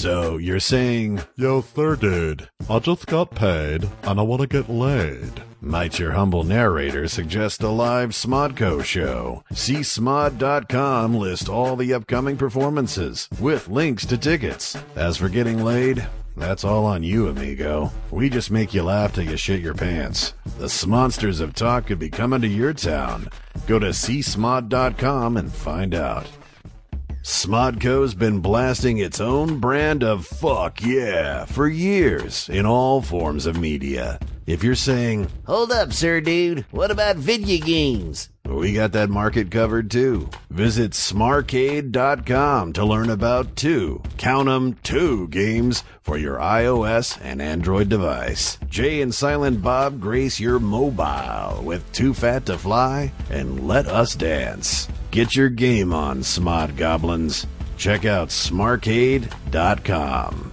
So you're saying, Yo, third dude, I just got paid and I want to get laid. might your humble narrator suggest a live Smodco show? See smod.com list all the upcoming performances with links to tickets. As for getting laid, that's all on you, amigo. We just make you laugh till you shit your pants. The Smonsters of Talk could be coming to your town. Go to csmod.com and find out. Smodco's been blasting its own brand of fuck yeah for years in all forms of media. If you're saying, Hold up, sir, dude. What about video games? we got that market covered too. Visit smarcade.com to learn about two, count 'em, two games for your iOS and Android device. Jay and Silent Bob grace your mobile with Too Fat to Fly and Let Us Dance. Get your game on, Smod Goblins. Check out smarcade.com.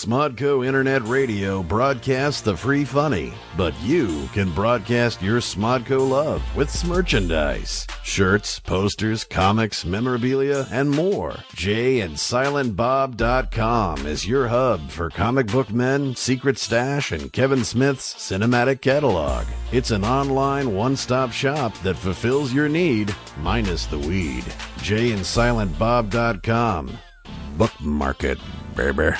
Smodco Internet Radio broadcasts the free funny, but you can broadcast your Smodco love with merchandise. Shirts, posters, comics, memorabilia, and more. Jay and SilentBob.com is your hub for comic book men, Secret Stash, and Kevin Smith's cinematic catalog. It's an online one-stop shop that fulfills your need, minus the weed. Jay and SilentBob.com. Bookmark it, baby.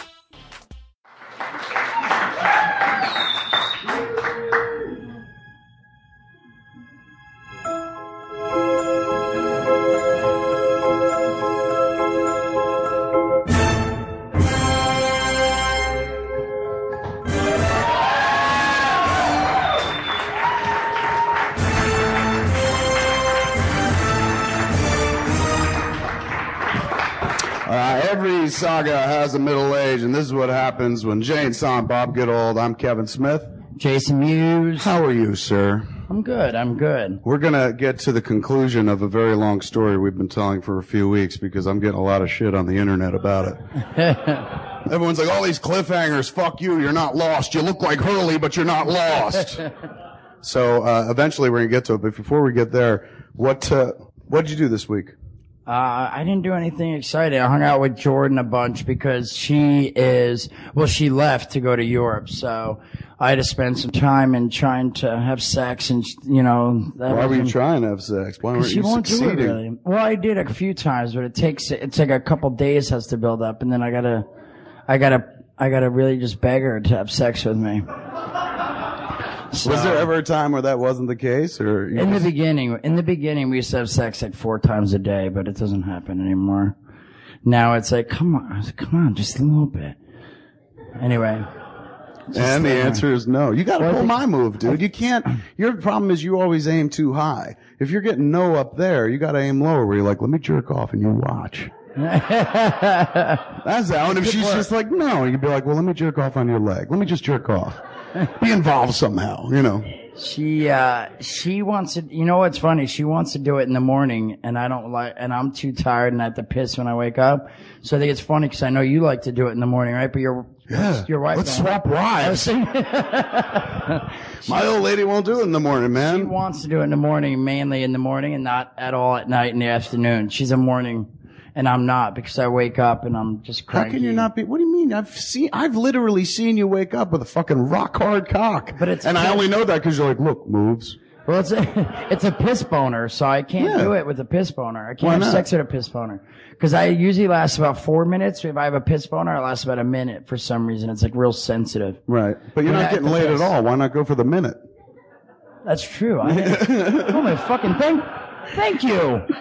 Every saga has a middle age, and this is what happens when and Silent Bob get old. I'm Kevin Smith. Jason Mewes. How are you, sir? I'm good. I'm good. We're gonna get to the conclusion of a very long story we've been telling for a few weeks because I'm getting a lot of shit on the internet about it. Everyone's like, all these cliffhangers, fuck you, you're not lost. You look like Hurley, but you're not lost. so, uh, eventually we're gonna get to it, but before we get there, what, uh, what did you do this week? Uh, I didn't do anything exciting. I hung out with Jordan a bunch because she is, well, she left to go to Europe. So I had to spend some time in trying to have sex and, you know, that Why were you trying to have sex? Why weren't you won't do it succeeding? really. Well, I did a few times, but it takes it's like a couple days has to build up, and then I gotta, I gotta, I gotta really just beg her to have sex with me. Was there ever a time where that wasn't the case, or In the beginning, in the beginning, we used to have sex like four times a day, but it doesn't happen anymore. Now it's like, come on, I was like, come on, just a little bit. Anyway, and the answer is no. You got to Well, pull my move, dude. You can't. Your problem is you always aim too high. If you're getting no up there, you got to aim lower. Where you're like, let me jerk off and you watch. That's how. And if she's just like, no, you'd be like, well, let me jerk off on your leg. Let me just jerk off. Be involved somehow, you know. she uh she wants to. You know what's funny? She wants to do it in the morning, and I don't like, and I'm too tired and I have to piss when I wake up. So I think it's funny because I know you like to do it in the morning, right? But your Yeah. your wife. Let's swap wives. My old lady won't do it in the morning, man. She wants to do it in the morning, mainly in the morning, and not at all at night in the afternoon. She's a morning, and I'm not because I wake up and I'm just crazy. How can you not be? What do you mean? I've seen, I've literally seen you wake up with a fucking rock hard cock. But it's- and I only know that because you're like, look, moves. Well, it's a, it's a piss boner, so I can't Yeah. do it with a piss boner. I can't have sex with a piss boner. Cause I usually last about four minutes. If I have a piss boner, I last about a minute for some reason. It's like real sensitive. Right. But you're not getting laid at all. Why not go for the minute? That's true. I, oh my fucking thank, thank you.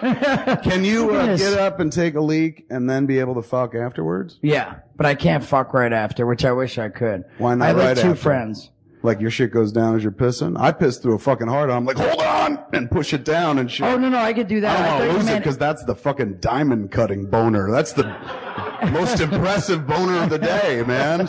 Can you uh, get up and take a leak and then be able to fuck afterwards? yeah, but I can't fuck right after, which I wish I could. Why not I have like right two after? friends. Like your shit goes down as you're pissing? I piss through a fucking hard on. I'm like, hold on! And push it down and shit. Oh no, no, I could do that. I I don't thought want to lose it because that's the fucking diamond cutting boner. That's the most impressive boner of the day, man.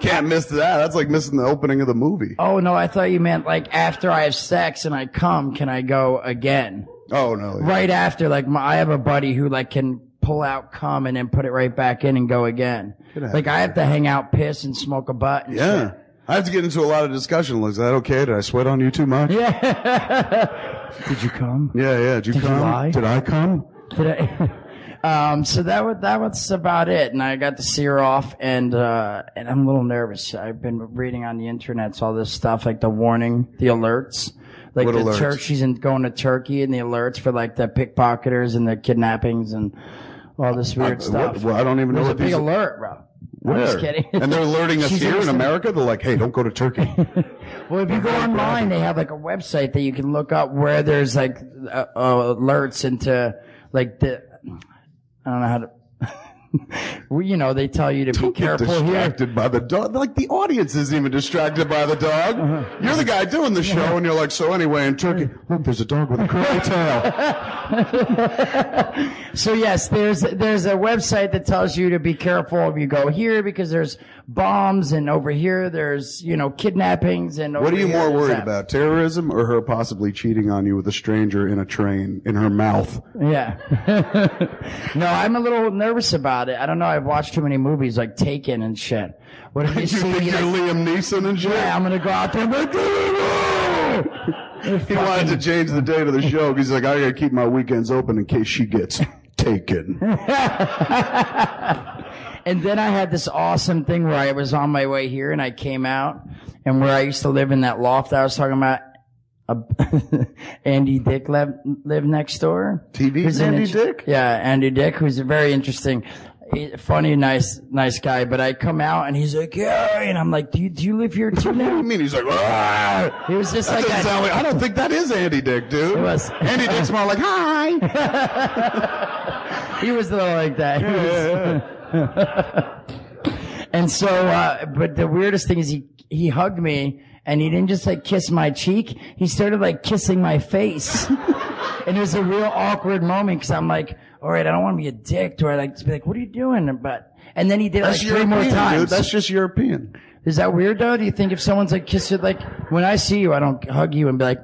Can't miss that. That's like missing the opening of the movie. Oh no, I thought you meant like after I have sex and I come, can I go again? Oh no. Right after, like my, I have a buddy who like can pull out cum and then put it right back in and go again. Like I have to hang out, piss, and smoke a butt. And Yeah. I have to get into a lot of discussion. Like, is that okay? Did I sweat on you too much? Yeah. Did you come? Yeah, yeah. Did you Did you come? lie? Did I come? Did I? Um, so that was, that was about it. And I got to see her off and, uh, and I'm a little nervous. I've been reading on the internet all this stuff, like the warning, the alerts. Like What the alerts? Tur- she's in, going to Turkey and the alerts for like the pickpocketers and the kidnappings and all this weird I- stuff. what- well, I don't even know There's a big alert, bro. I'm just kidding. And they're alerting us She's here in. America. They're like, "Hey, don't go to Turkey." Well, if you go online, they have like a website that you can look up where there's like uh, uh, alerts into like the I don't know how to. well, you know, they tell you to be Don't get careful here. distracted by the dog. Like the audience isn't even distracted by the dog. Uh-huh. You're the guy doing the show, and you're like, "So anyway, in Turkey, look, there's a dog with a curly tail." So yes, there's there's a website that tells you to be careful if you go here because there's bombs and over here there's you know kidnappings and. What are you here more worried that. about, terrorism or her possibly cheating on you with a stranger in a train in her mouth? Yeah. no, I'm a little nervous about it. I don't know. I've watched too many movies like Taken and shit. What if you You see? think you're like, Liam Neeson and shit? yeah, I'm gonna go out there like, He wanted to change the date of the show because he's like, I gotta keep my weekends open in case she gets taken. And then I had this awesome thing where I was on my way here and I came out and where I used to live in that loft I was talking about. Uh, Andy Dick lived, lived next door. TV Andy Dick? Yeah, Andy Dick, who's a very interesting, funny, nice, nice guy. But I come out and he's like, yeah, and I'm like, do you, do you live here too What do now? you mean? He's like, ah! He was just That like, doesn't that. sound like, I don't think that is Andy Dick, dude. It was. Andy Dick's more like, hi. he was a little like that. He was- and so, uh, but the weirdest thing is he, he hugged me and he didn't just like kiss my cheek. He started like kissing my face. and it was a real awkward moment because I'm like, all right, I don't want to be a dick. Do I like to be like, what are you doing? But, and then he did it like That's three more European, times. dude. That's just European. Is that weird though? Do you think if someone's like kiss it, like when I see you, I don't hug you and be like,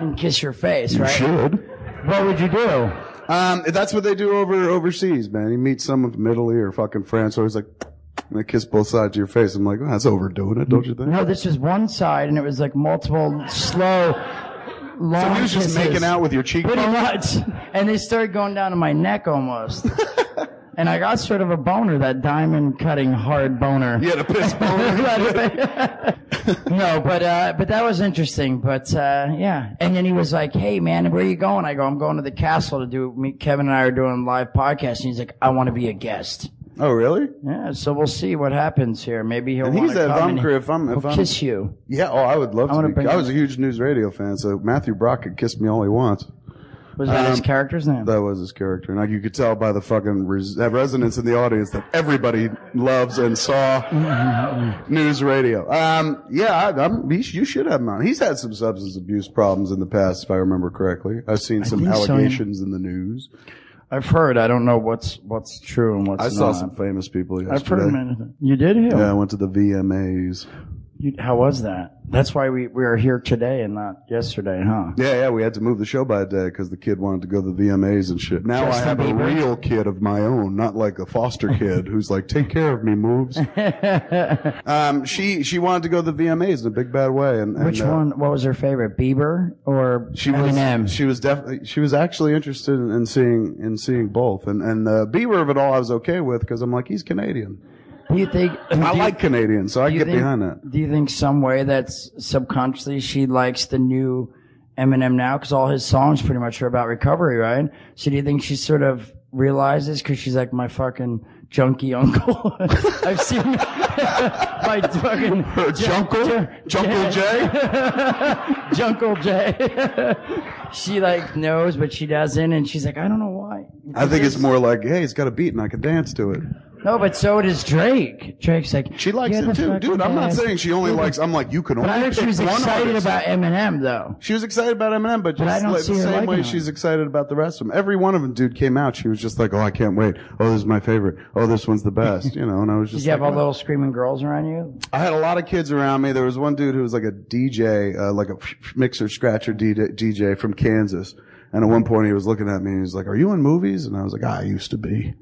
and kiss your face, right? Should. What would you do? Um, that's what they do over overseas, man. You meet someone from Italy or fucking France, always like, and they kiss both sides of your face. I'm like, oh, that's overdoing it, don't you think? No, this was one side, and it was like multiple slow, long So he was just kisses. making out with your cheekbone. Pretty much. And they started going down to my neck almost. and I got sort of a boner, that diamond cutting hard boner. You had a piss boner. no, but uh, but that was interesting. But uh, yeah, and then he was like, "Hey, man, where are you going?" I go, "I'm going to the castle to do." Me, Kevin and I are doing live podcast, and he's like, "I want to be a guest." Oh, really? Yeah, so we'll see what happens here. Maybe he'll. And he's at Vumker if I'm- if I'm- kiss you. Yeah. Oh, I would love I wanna. Be. bring I was a huge news radio fan, so Matthew Brock could kiss me all he wants. Was that his Um, character's name? That was his character. And like you could tell by the fucking res- resonance in the audience that everybody loves and saw news radio. Um, yeah, I, I'm, he, you should have him on. He's had some substance abuse problems in the past, if I remember correctly. I've seen some think so, yeah. allegations in the news. I've heard. I don't know what's what's true and what's not. I not. saw some famous people yesterday. I've heard. Man, you did hear. Yeah, I went to the VMAs. You, how was that? That's why we we are here today and not yesterday, huh? Yeah, yeah, we had to move the show by a day because the kid wanted to go to the VMAs and shit. Now Justin I have Bieber? a real kid of my own, not like a foster kid who's like, take care of me, moves. um, she she wanted to go to the VMAs in a big bad way. And, and Which uh, one? What was her favorite? Bieber or She was Eminem? she was definitely she was actually interested in, in seeing in seeing both. And and uh, Bieber of it all I was okay with because I'm like he's Canadian. Do you think? I you- like Canadians, so I get think- behind that. Do you think some way that's subconsciously she likes the new Eminem now because all his songs pretty much are about recovery, right? So do you think she sort of realizes because she's like my fucking junkie uncle? I've seen my fucking Her Junkle, Junkle J. Junkle J. she like knows, but she doesn't, and she's like, I don't know why. I think it's more like, hey, it's got a beat and I can dance to it. No, but so does Drake. Drake's like She likes "You're it the too, fucking dude. I'm not best." saying she only likes. I'm like, you can only But I heard pick she was one excited artist. about Eminem though. She was excited about Eminem, but I just don't like, see the her same liking way him. she's excited about the rest of them. Every one of them, dude, came out. She was just like, oh, I can't wait. Oh, this is my favorite. Oh, this one's the best. You know, and I was just Did you have like, all little screaming girls around you? I had a lot of kids around me. There was one dude who was like a DJ, uh, like a mixer scratcher DJ, DJ from Kansas. And at one point he was looking at me and he was like, are you in movies? And I was like, I used to be.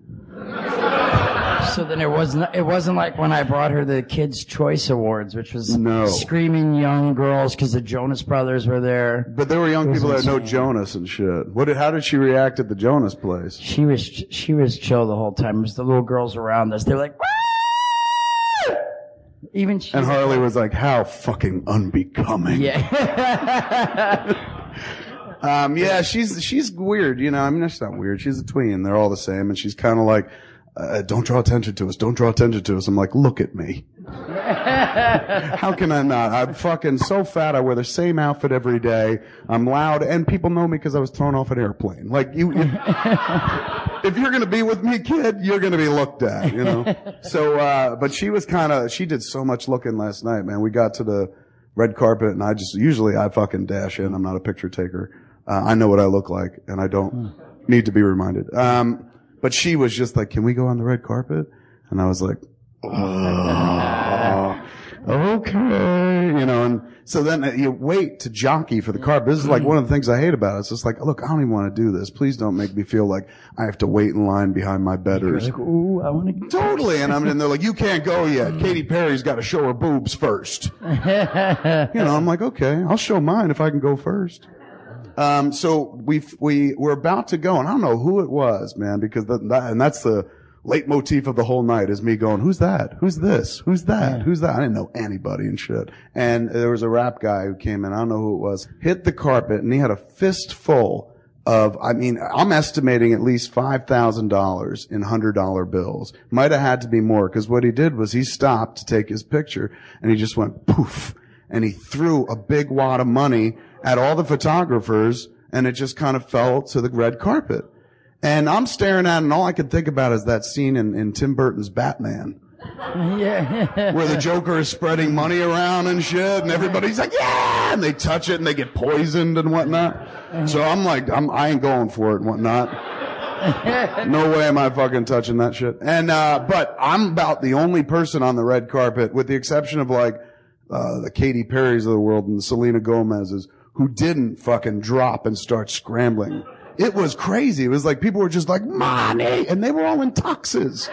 So then it wasn't. It wasn't like when I brought her the Kids' Choice Awards, which was No. screaming young girls because the Jonas Brothers were there. But there were young people that know insane. Jonas and shit. What did, how did she react at the Jonas place? She was she was chill the whole time. It was the little girls around us. They were like, "Wah!" even she. And Harley was like, how fucking unbecoming. Yeah. Um, yeah, she's, she's weird, you know, I mean, she's not weird. She's a tween. They're all the same. And she's kind of like, uh, don't draw attention to us. Don't draw attention to us. I'm like, look at me. How can I not? I'm fucking so fat. I wear the same outfit every day. I'm loud and people know me because I was thrown off an airplane. Like you, if, if you're going to be with me, kid, you're going to be looked at, you know? So, uh, but she was kind of, she did so much looking last night, man. We got to the red carpet and I just, usually I fucking dash in. I'm not a picture taker. Uh, I know what I look like and I don't need to be reminded. Um, but she was just like, can we go on the red carpet? And I was like, oh, okay, you know, and so then you wait to jockey for the carpet. This is like one of the things I hate about it. It's just like, look, I don't even want to do this. Please don't make me feel like I have to wait in line behind my betters. like, ooh, I want to. Totally. And I'm in there like, you can't go yet. Mm. Katy Perry's got to show her boobs first. you know, I'm like, okay, I'll show mine if I can go first. Um, so we, we, we're about to go and I don't know who it was, man, because that, that and that's the leitmotif of the whole night is me going, who's that? Who's this? Who's that? Who's that? I didn't know anybody and shit. And there was a rap guy who came in. I don't know who it was, hit the carpet and he had a fistful of, I mean, I'm estimating at least $5,000 in $100 bills. Might have had to be more because what he did was he stopped to take his picture and he just went poof and he threw a big wad of money at all the photographers and it just kind of fell to the red carpet. And I'm staring at it and all I could think about is that scene in, in Tim Burton's Batman Yeah. where the Joker is spreading money around and shit, and everybody's like, yeah, and they touch it and they get poisoned and whatnot. So I'm like, I'm, I ain't going for it and whatnot. No way am I fucking touching that shit. And, uh, but I'm about the only person on the red carpet, with the exception of like, uh, the Katy Perry's of the world and the Selena Gomez's, who didn't fucking drop and start scrambling. It was crazy. It was like people were just like, money! And they were all in tuxes.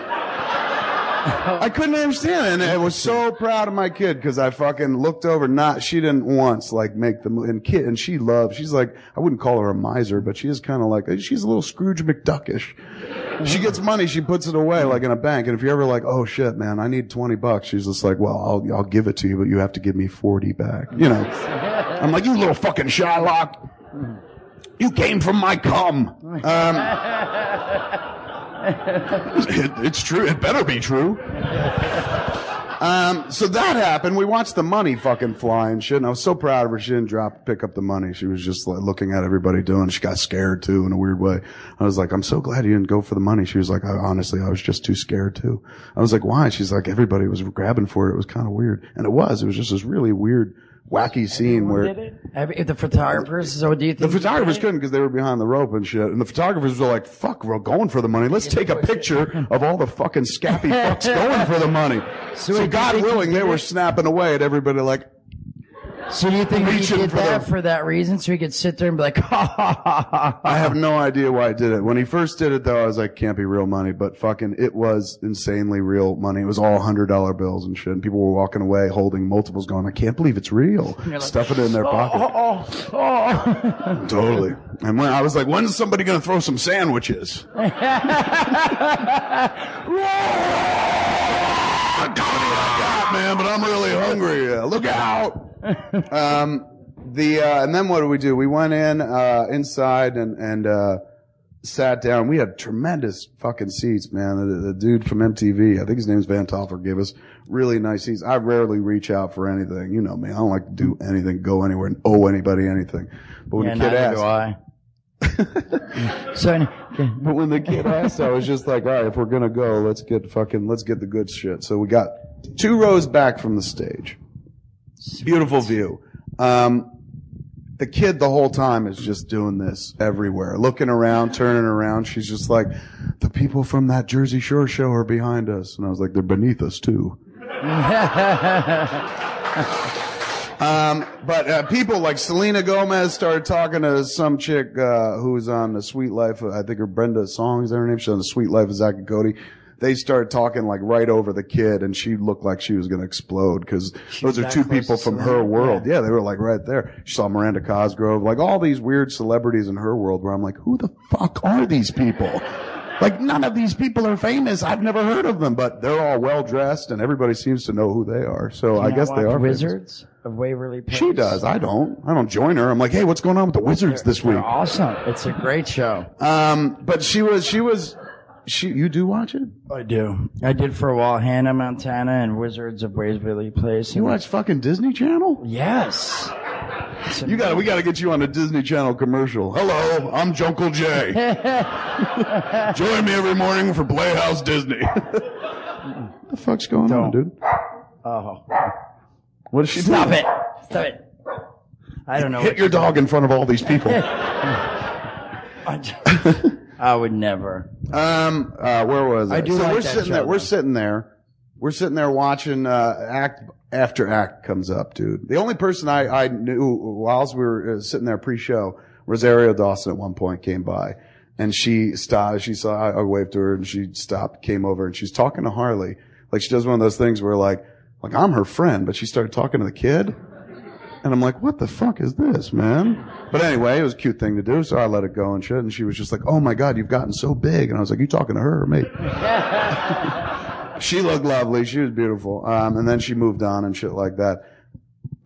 I couldn't understand it. And I was so proud of my kid because I fucking looked over. Not, she didn't once like make the, and kid, and she loved, she's like, I wouldn't call her a miser, but she is kind of like, she's a little Scrooge McDuckish. She gets money, she puts it away like in a bank. And if you're ever like, oh shit, man, I need 20 bucks, she's just like, well, I'll, I'll give it to you, but you have to give me 40 back. You know, I'm like, you little fucking Shylock. You came from my cum. Um, it, it's true. It better be true. Um, so that happened. We watched the money fucking fly and shit. And I was so proud of her. She didn't drop, pick up the money. She was just like looking at everybody doing. She got scared too in a weird way. I was like, I'm so glad you didn't go for the money. She was like, I, honestly, I was just too scared too. I was like, why? She's like, everybody was grabbing for it. It was kind of weird. And it was. It was just this really weird, wacky scene where. Every, the photographers. So do you The photographers couldn't because they were behind the rope and shit. And the photographers were like, fuck, we're going for the money. Let's take a picture of all the fucking scappy fucks going for the money. So, do God willing, they were snapping away at everybody like, So do you think he did for that the- for that reason, so he could sit there and be like, ha ha ha ha? I have no idea why I did it. When he first did it though, I was like, can't be real money, but fucking, it was insanely real money. It was all hundred dollar bills and shit. And people were walking away holding multiples going, I can't believe it's real. Stuffing it in their oh, pocket. Oh, oh, oh. Totally. And when I was like, when's somebody going to throw some sandwiches? What I got, man, but I'm really hungry. Look out. Um, the, uh, and then what did we do? We went in, uh, inside and, and, uh, sat down. We had tremendous fucking seats, man. The, the dude from MTV, I think his name's Van Toffler, gave us really nice seats. I rarely reach out for anything. You know me. I don't like to do anything, go anywhere and owe anybody anything. But when Yeah, the kid asked, do I. so, but when the kid asked, I was just like, all right, if we're gonna go, let's get fucking, let's get the good shit. So we got two rows back from the stage. Beautiful view. Um, the kid the whole time is just doing this everywhere, looking around, turning around. She's just like, the people from that Jersey Shore show are behind us. And I was like, they're beneath us too. Um, but uh, people like Selena Gomez started talking to some chick uh, who's on the Suite Life. Of, I think her Brenda Song is her name. She's on the Suite Life of Zack and Cody. They started talking like right over the kid and she looked like she was going to explode because those are two people from her world. Yeah. Yeah. they were like right there. She saw Miranda Cosgrove, like all these weird celebrities in her world where I'm like, who the fuck are these people? Like none of these people are famous. I've never heard of them, but they're all well dressed and everybody seems to know who they are. So I guess they are famous. Wizards of Waverly Place. She does. I don't. I don't join her. I'm like, hey, what's going on with the Wizards this week? Awesome. It's a great show. Um, but she was, she was, she. You do watch it? I do. I did for a while. Hannah Montana and Wizards of Waverly Place. You watch fucking Disney Channel? Yes. You got. to We got to get you on a Disney Channel commercial. Hello, I'm Junkle Jay. Join me every morning for Playhouse Disney. what the fuck's going on, Don't. dude? Oh. What is she Stop doing? it. Stop it. I don't know. Hit your dog in front of all these people. I, I would never. Um, uh, where was I? I do so like we're that sitting show, there. We're though. sitting there. We're sitting there watching uh, act after act comes up, dude. The only person I, I knew whilst we were uh, sitting there pre-show, Rosario Dawson at one point came by, and she stopped. She saw I, I waved to her, and she stopped, came over, and she's talking to Harley, like she does one of those things where like, like I'm her friend, but she started talking to the kid. And I'm like, what the fuck is this, man? But anyway, it was a cute thing to do, so I let it go and shit. And she was just like, oh my God, you've gotten so big. And I was like, you talking to her or me? she looked lovely. She was beautiful. Um, and then she moved on and shit like that.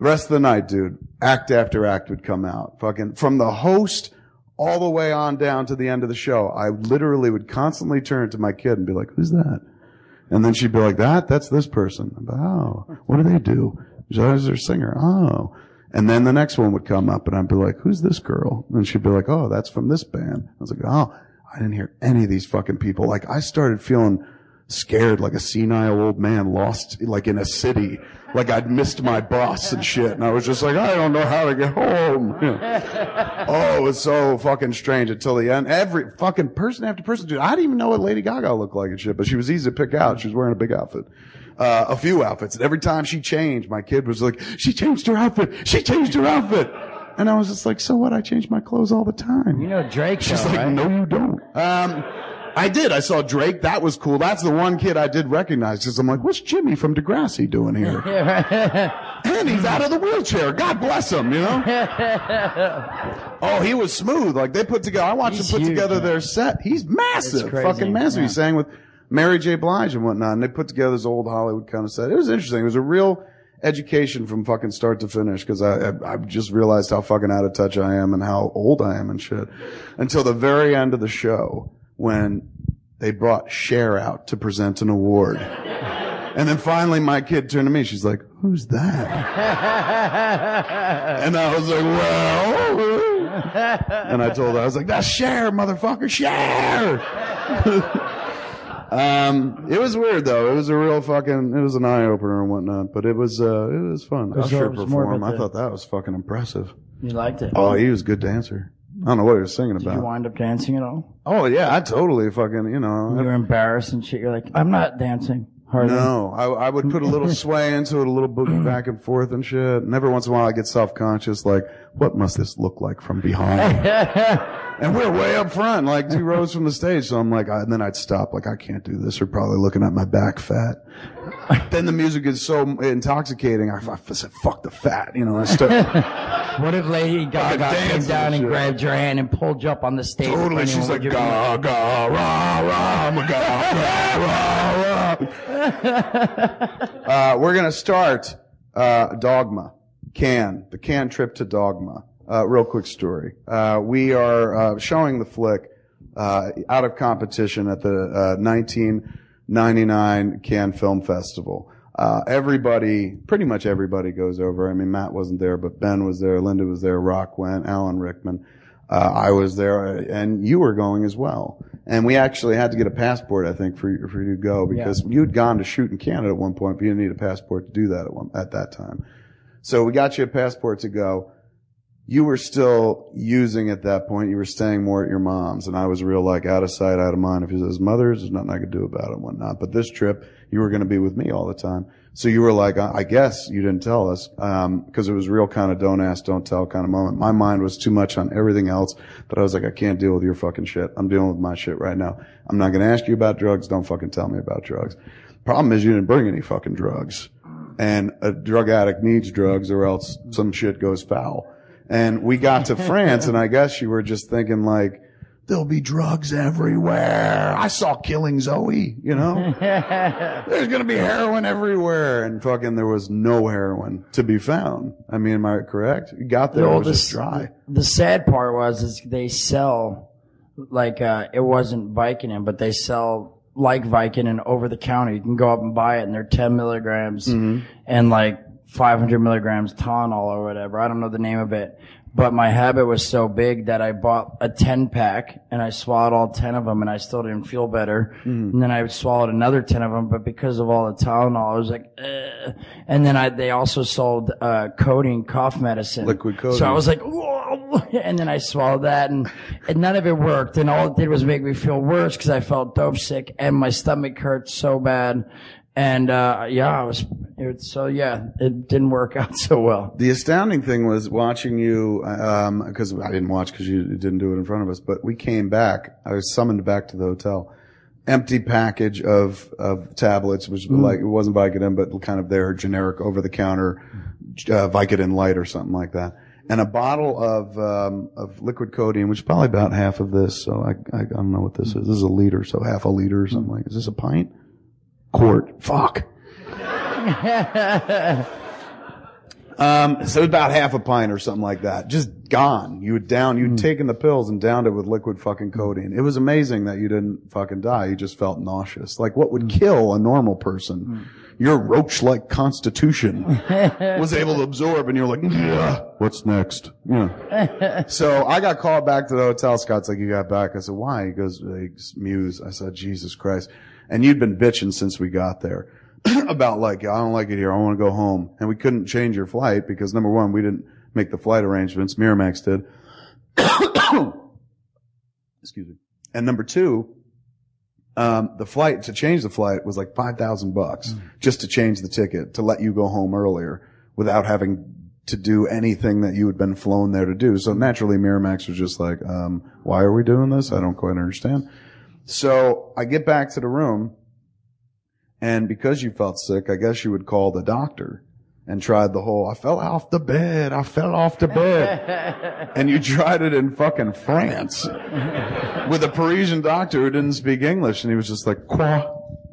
The rest of the night, dude, act after act would come out. Fucking, from the host all the way on down to the end of the show, I literally would constantly turn to my kid and be like, who's that? And then she'd be like, that, that's this person. I'd be, oh, what do they do? She's always their singer. Oh. And then the next one would come up and I'd be like, who's this girl? And she'd be like, oh, that's from this band. I was like, oh, I didn't hear any of these fucking people. Like I started feeling scared like a senile old man lost like in a city. Like I'd missed my bus and shit. And I was just like, I don't know how to get home. Oh, it was so fucking strange until the end. Every fucking person after person, dude. I didn't even know what Lady Gaga looked like and shit, but she was easy to pick out. She was wearing a big outfit. Uh, a few outfits. And every time she changed, my kid was like, she changed her outfit. She changed her outfit. And I was just like, so what? I change my clothes all the time. You know Drake She's show, like, right? no, you don't. Um, I did. I saw Drake. That was cool. That's the one kid I did recognize because I'm like, what's Jimmy from Degrassi doing here? and he's out of the wheelchair. God bless him, you know? oh, he was smooth. Like they put together, I watched He's them put huge, together man. their set. He's massive. Fucking massive. He sang with Mary J. Blige and whatnot. And they put together this old Hollywood kind of set. It was interesting. It was a real education from fucking start to finish because I, I, I just realized how fucking out of touch I am and how old I am and shit. Until the very end of the show when they brought Cher out to present an award. And then finally my kid turned to me. She's like, who's that? and I was like, well, and I told her, I was like, that's Cher, motherfucker, Cher. um, it was weird though. It was a real fucking, it was an eye opener and whatnot, but it was, uh, it was fun. was- Usher it was perform. I thought that was fucking impressive. You liked it. Oh, he was a good dancer. I don't know what he was singing about. Did you wind up dancing at all? Oh yeah, I totally fucking, you know. You were embarrassed and shit. You're like, I'm not dancing. Hardly. No, I, I would put a little sway into it, a little boogie back and forth and shit. And every once in a while I get self-conscious, like, what must this look like from behind? and we're way up front, like two rows from the stage. So I'm like, I, and then I'd stop, like, I can't do this. They're probably looking at my back fat. then the music is so intoxicating. I, I said, fuck the fat, you know. I start, What if Lady Gaga came down and and shit. grabbed your hand and pulled you up on the stage? Totally. She's like, Would you be- ga, ga, rah, rah, ma, ga, rah, rah, rah. Uh, we're going to start, uh, Dogma. Cannes. The Cannes trip to Dogma. Uh, real quick story. Uh, we are, uh, showing the flick, uh, out of competition at the, uh, 1999 Cannes Film Festival. Uh, everybody, pretty much everybody goes over. I mean, Matt wasn't there, but Ben was there, Linda was there, Rock went, Alan Rickman. Uh, I was there, and you were going as well. And we actually had to get a passport, I think, for you, for you to go because you had gone to shoot in Canada at one point, but you didn't need a passport to do that at one, at that time. So we got you a passport to go. You were still using at that point. You were staying more at your mom's, and I was real like out of sight, out of mind. If he says mother's, there's nothing I could do about it and whatnot. But this trip, you were going to be with me all the time. So you were like, I I guess you didn't tell us, um, cause it was real kind of don't ask, don't tell kind of moment. My mind was too much on everything else, but I was like, I can't deal with your fucking shit. I'm dealing with my shit right now. I'm not going to ask you about drugs. Don't fucking tell me about drugs. Problem is you didn't bring any fucking drugs. And a drug addict needs drugs or else some shit goes foul. And we got to France and I guess you were just thinking like, there'll be drugs everywhere. I saw Killing Zoe, you know? There's gonna be heroin everywhere. And fucking there was no heroin to be found. I mean, am I correct? You got there, it was the just dry. The sad part was is they sell like uh it wasn't Vicodin, but they sell like Vicodin over the counter. You can go up and buy it, and they're 10 milligrams Mm-hmm. and like 500 milligrams Tylenol or whatever. I don't know the name of it. But my habit was so big that I bought a 10 pack and I swallowed all 10 of them and I still didn't feel better. Mm-hmm. And then I swallowed another 10 of them, but because of all the Tylenol, I was like, Ugh. and then I, they also sold, uh, codeine cough medicine. Liquid So I was like, Whoa. and then I swallowed that and, and none of it worked. And all it did was make me feel worse because I felt dope sick and my stomach hurt so bad. And, uh, yeah, I was, it, so yeah, it didn't work out so well. The astounding thing was watching you, um, cause I didn't watch cause you didn't do it in front of us, but we came back. I was summoned back to the hotel. Empty package of, of tablets, which was like, it wasn't Vicodin, but kind of their generic over the counter, uh, Vicodin light or something like that. And a bottle of, um, of liquid codeine, which is probably about half of this. So I, I, I don't know what this is. This is a liter, so half a liter or something like, is this a pint? Quart. Fuck. Um, so about half a pint or something like that. Just gone. You had down, you'd hmm. taken the pills and downed it with liquid fucking codeine. It was amazing that you didn't fucking die. You just felt nauseous. Like what would hmm. kill a normal person? Hmm. Your roach-like constitution was able to absorb and you're like, yeah, what's next? Yeah. so I got called back to the hotel. Scott's like, you got back. I said, why? He goes, "Hey, Muse. I said, Jesus Christ. And you'd been bitching since we got there. about like, I don't like it here. I want to go home. And we couldn't change your flight because number one, we didn't make the flight arrangements. Miramax did. Excuse me. And number two, um, the flight to change the flight was like 5,000 bucks just to change the ticket to let you go home earlier without having to do anything that you had been flown there to do. So naturally Miramax was just like, um, why are we doing this? I don't quite understand. So I get back to the room and because you felt sick, I guess you would call the doctor and tried the whole, I fell off the bed. I fell off the bed. and you tried it in fucking France with a Parisian doctor who didn't speak English. And he was just like, quoi?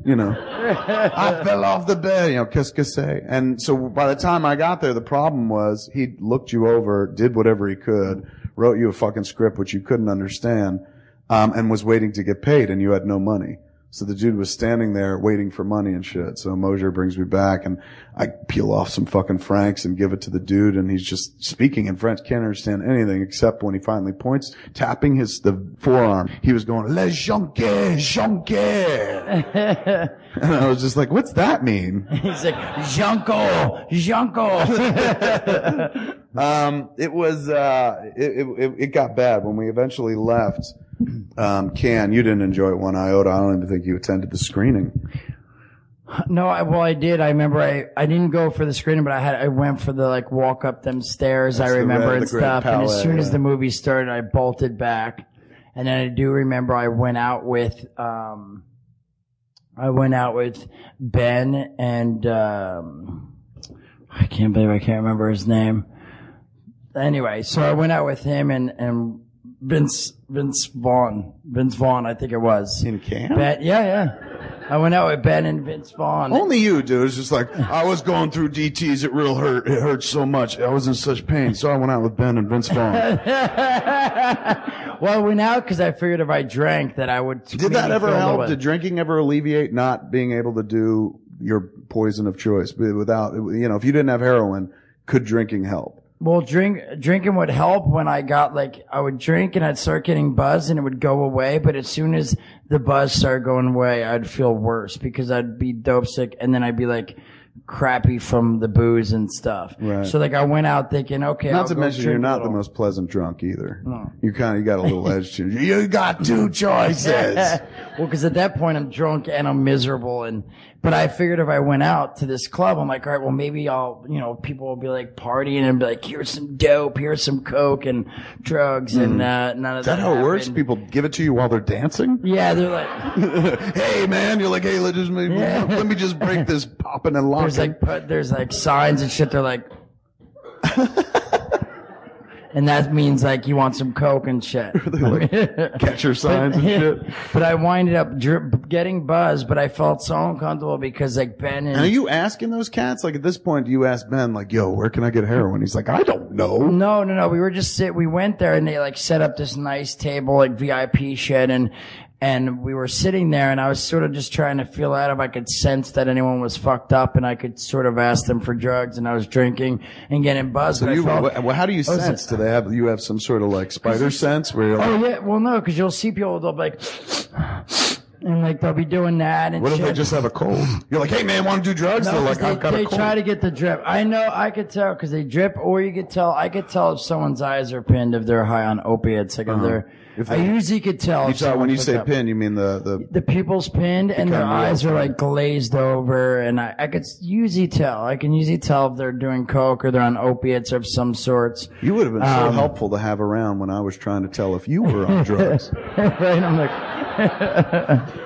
You know, I fell off the bed, you know, qu'est-ce que c'est? And so by the time I got there, the problem was he looked you over, did whatever he could, wrote you a fucking script which you couldn't understand, um, and was waiting to get paid and you had no money. So the dude was standing there waiting for money and shit. So Mosier brings me back and I peel off some fucking francs and give it to the dude and he's just speaking in French, can't understand anything except when he finally points, tapping his, the forearm. He was going, Le Jonquet, Jonquet. and I was just like, what's that mean? He's like, Janko, Janko. Um, it was, uh, it, it, it got bad when we eventually left. Um, Cannes, you didn't enjoy it one iota. I don't even think you attended the screening. no, I, well, I did. I remember I, I didn't go for the screening, but I had, I went for the like walk up them stairs. I remember red- and stuff. and as palette, soon as the movie started, I bolted back. And then I do remember I went out with, um, I went out with Ben and, um, I can't believe I can't remember his name. Anyway, so I went out with him and, and Vince, Vince Vaughn, Vince Vaughn, I think it was. In camp? Ben, yeah, yeah. I went out with Ben and Vince Vaughn. Only you, dude. It's just like, I was going through DTs. It real hurt. It hurt so much. I was in such pain. So I went out with Ben and Vince Vaughn. well, I went out because I figured if I drank that I would. Did that ever help? Did drinking ever alleviate not being able to do your poison of choice? But Without, you know, if you didn't have heroin, could drinking help? Well, drink drinking would help when I got like I would drink and I'd start getting buzzed and it would go away. But as soon as the buzz started going away, I'd feel worse because I'd be dope sick and then I'd be like crappy from the booze and stuff. Right. So like I went out thinking, okay, Not I'll to go mention, you're not the most pleasant drunk either. No. You kind of you got a little edge to you. You got two choices. well, because at that point I'm drunk and I'm miserable, and but I figured if I went out to this club, I'm like, all right, well maybe I'll, you know, people will be like partying and be like, here's some dope, here's some coke and drugs, and uh, none of Is that that. how it works? happened. People give it to you while they're dancing? Yeah, they're like, hey man, you're like, hey, let, just, let me just break this popping and locking. there's like, put, there's like signs and shit. They're like. And that means like you want some coke and shit. catcher signs and shit. but I winded up getting buzzed, but I felt so uncomfortable because like Ben and And are you asking those cats? Like at this point, do you ask Ben, like, yo, where can I get heroin? He's like, I don't know. No, no, no. We were just sit. We went there and they like set up this nice table, like VIP shit, and and we were sitting there, and I was sort of just trying to feel out if I could sense that anyone was fucked up, and I could sort of ask them for drugs, and I was drinking and getting buzzed. So you, felt- wh- how do you sense? Do they have, you have some sort of like spider sense where you're like, Oh yeah, well no, because you'll see people they'll be like, and like they'll be doing that, and what if they just have a cold? You're like, hey man, want to do drugs? No, They're 'cause like, I've got they, a they cold. try to get the drip. I know, I could tell because they drip, or you could tell. I could tell if someone's eyes are pinned if they're high on opiates. Like if they're, Uh-huh. If I they- usually could tell. You if when you say up. pin, you mean the, the, the pupils pinned and their Become real eyes are like glazed over, and I, I could usually tell. I can usually tell if they're doing coke or they're on opiates of some sorts. you would have been so Um, helpful to have around when I was trying to tell if you were on drugs. right? I'm like,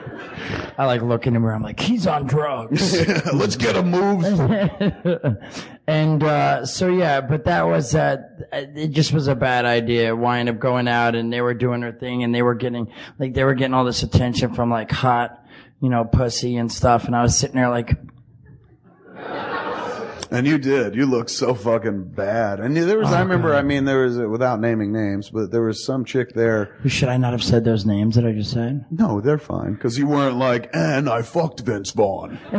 I like looking at him. I'm like, he's on drugs. Let's get him move. and uh, so yeah, but that was uh, it. Just was a bad idea. Wind up going out, and they were doing their thing, and they were getting like they were getting all this attention from like hot, you know, pussy and stuff. And I was sitting there like, And you did. You looked so fucking bad. And there was, I remember, I mean, there was, without naming names, but there was some chick there. should I not have said those names that I just said? No, they're fine. Cause you weren't like, and I fucked Vince Vaughn.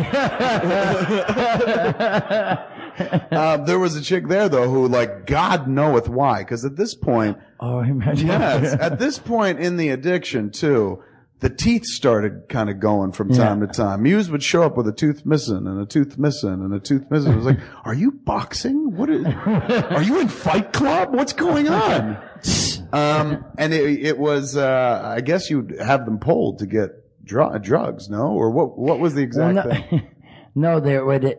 uh, there was a chick there though who like, God knoweth why. Cause at this point, Oh, imagine. yes, at this point in the addiction too, the teeth started kind of going from time Yeah. to time. Muse would show up with a tooth missing and a tooth missing and a tooth missing. It was like, are you boxing? What is, are you in Fight Club? What's going on? Um, and it, it was, uh, I guess you'd have them pulled to get dr- drugs, no? Or what, what was the Well, exact no, thing? no, they would.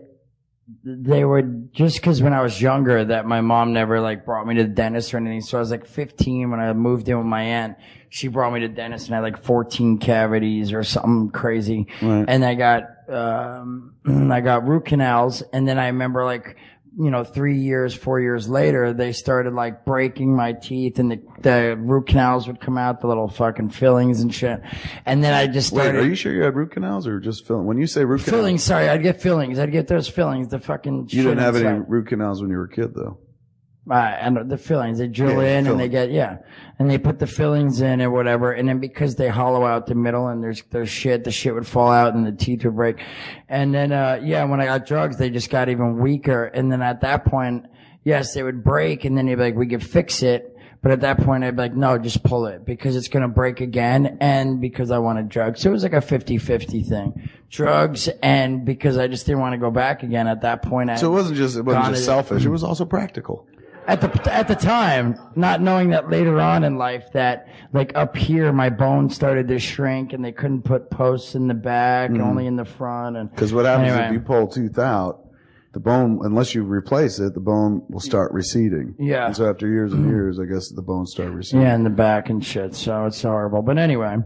They were just because when I was younger, that my mom never like brought me to the dentist or anything. So I was like 15 when I moved in with my aunt. She brought me to dentist and I had like 14 cavities or something crazy. Right. And I got, um, I got root canals. And then I remember like, you know, three years, four years later, they started like breaking my teeth and the, the root canals would come out, the little fucking fillings and shit. And then I just Wait, are you sure you had root canals or just filling? When you say root canals, Fillings, sorry, I'd get fillings. I'd get those fillings. The fucking. you didn't have any root canals when you were a kid though. Uh, and the fillings, they drill Yeah, in and they get yeah, and they put the fillings in or whatever, and then because they hollow out the middle and there's there's shit, the shit would fall out and the teeth would break, and then uh yeah, when I got drugs, they just got even weaker, and then at that point, yes, they would break, and then they'd be like, we could fix it. But at that point, I'd be like, no, just pull it because it's going to break again. And because I wanted drugs. So it was like a 50-50 thing. Drugs and because I just didn't want to go back again at that point. I, So it wasn't just, it wasn't just it- selfish. It was also practical. At the at the time, not knowing that later on in life that like up here my bones started to shrink and they couldn't put posts in the back, only in the front. And Because what happens Anyway. if you pull tooth out, the bone, unless you replace it, the bone will start receding. Yeah. And so after years and years, I guess the bones start receding. yeah, in the back and shit. So it's horrible. But anyway,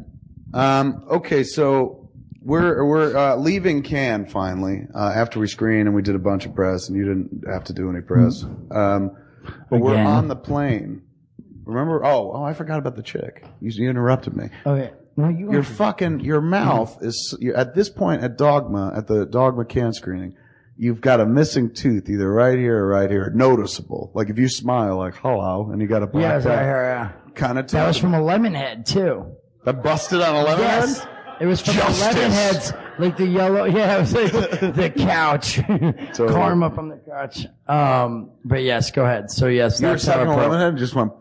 Um, okay, so we're we're uh, leaving Cannes finally uh, after we screened and we did a bunch of press, and you didn't have to do any press. Um, but we're Again. on the plane. Remember? Oh, oh, I forgot about the chick. You, you interrupted me. okay. No, you Your fucking your mouth is you're, at this point at Dogma at the Dogma Cannes screening. You've got a missing tooth either right here or right here, noticeable. Like if you smile, like hello, and you got a black Yes, I heard. Uh, kind of that was from a lemon head too. that busted on a lemon Yes. It was from Justice. the lemon heads, like the yellow. Yeah, it was like the couch, karma from the couch. Um, but yes, go ahead. So yes, You were that's how sucking a head and just went.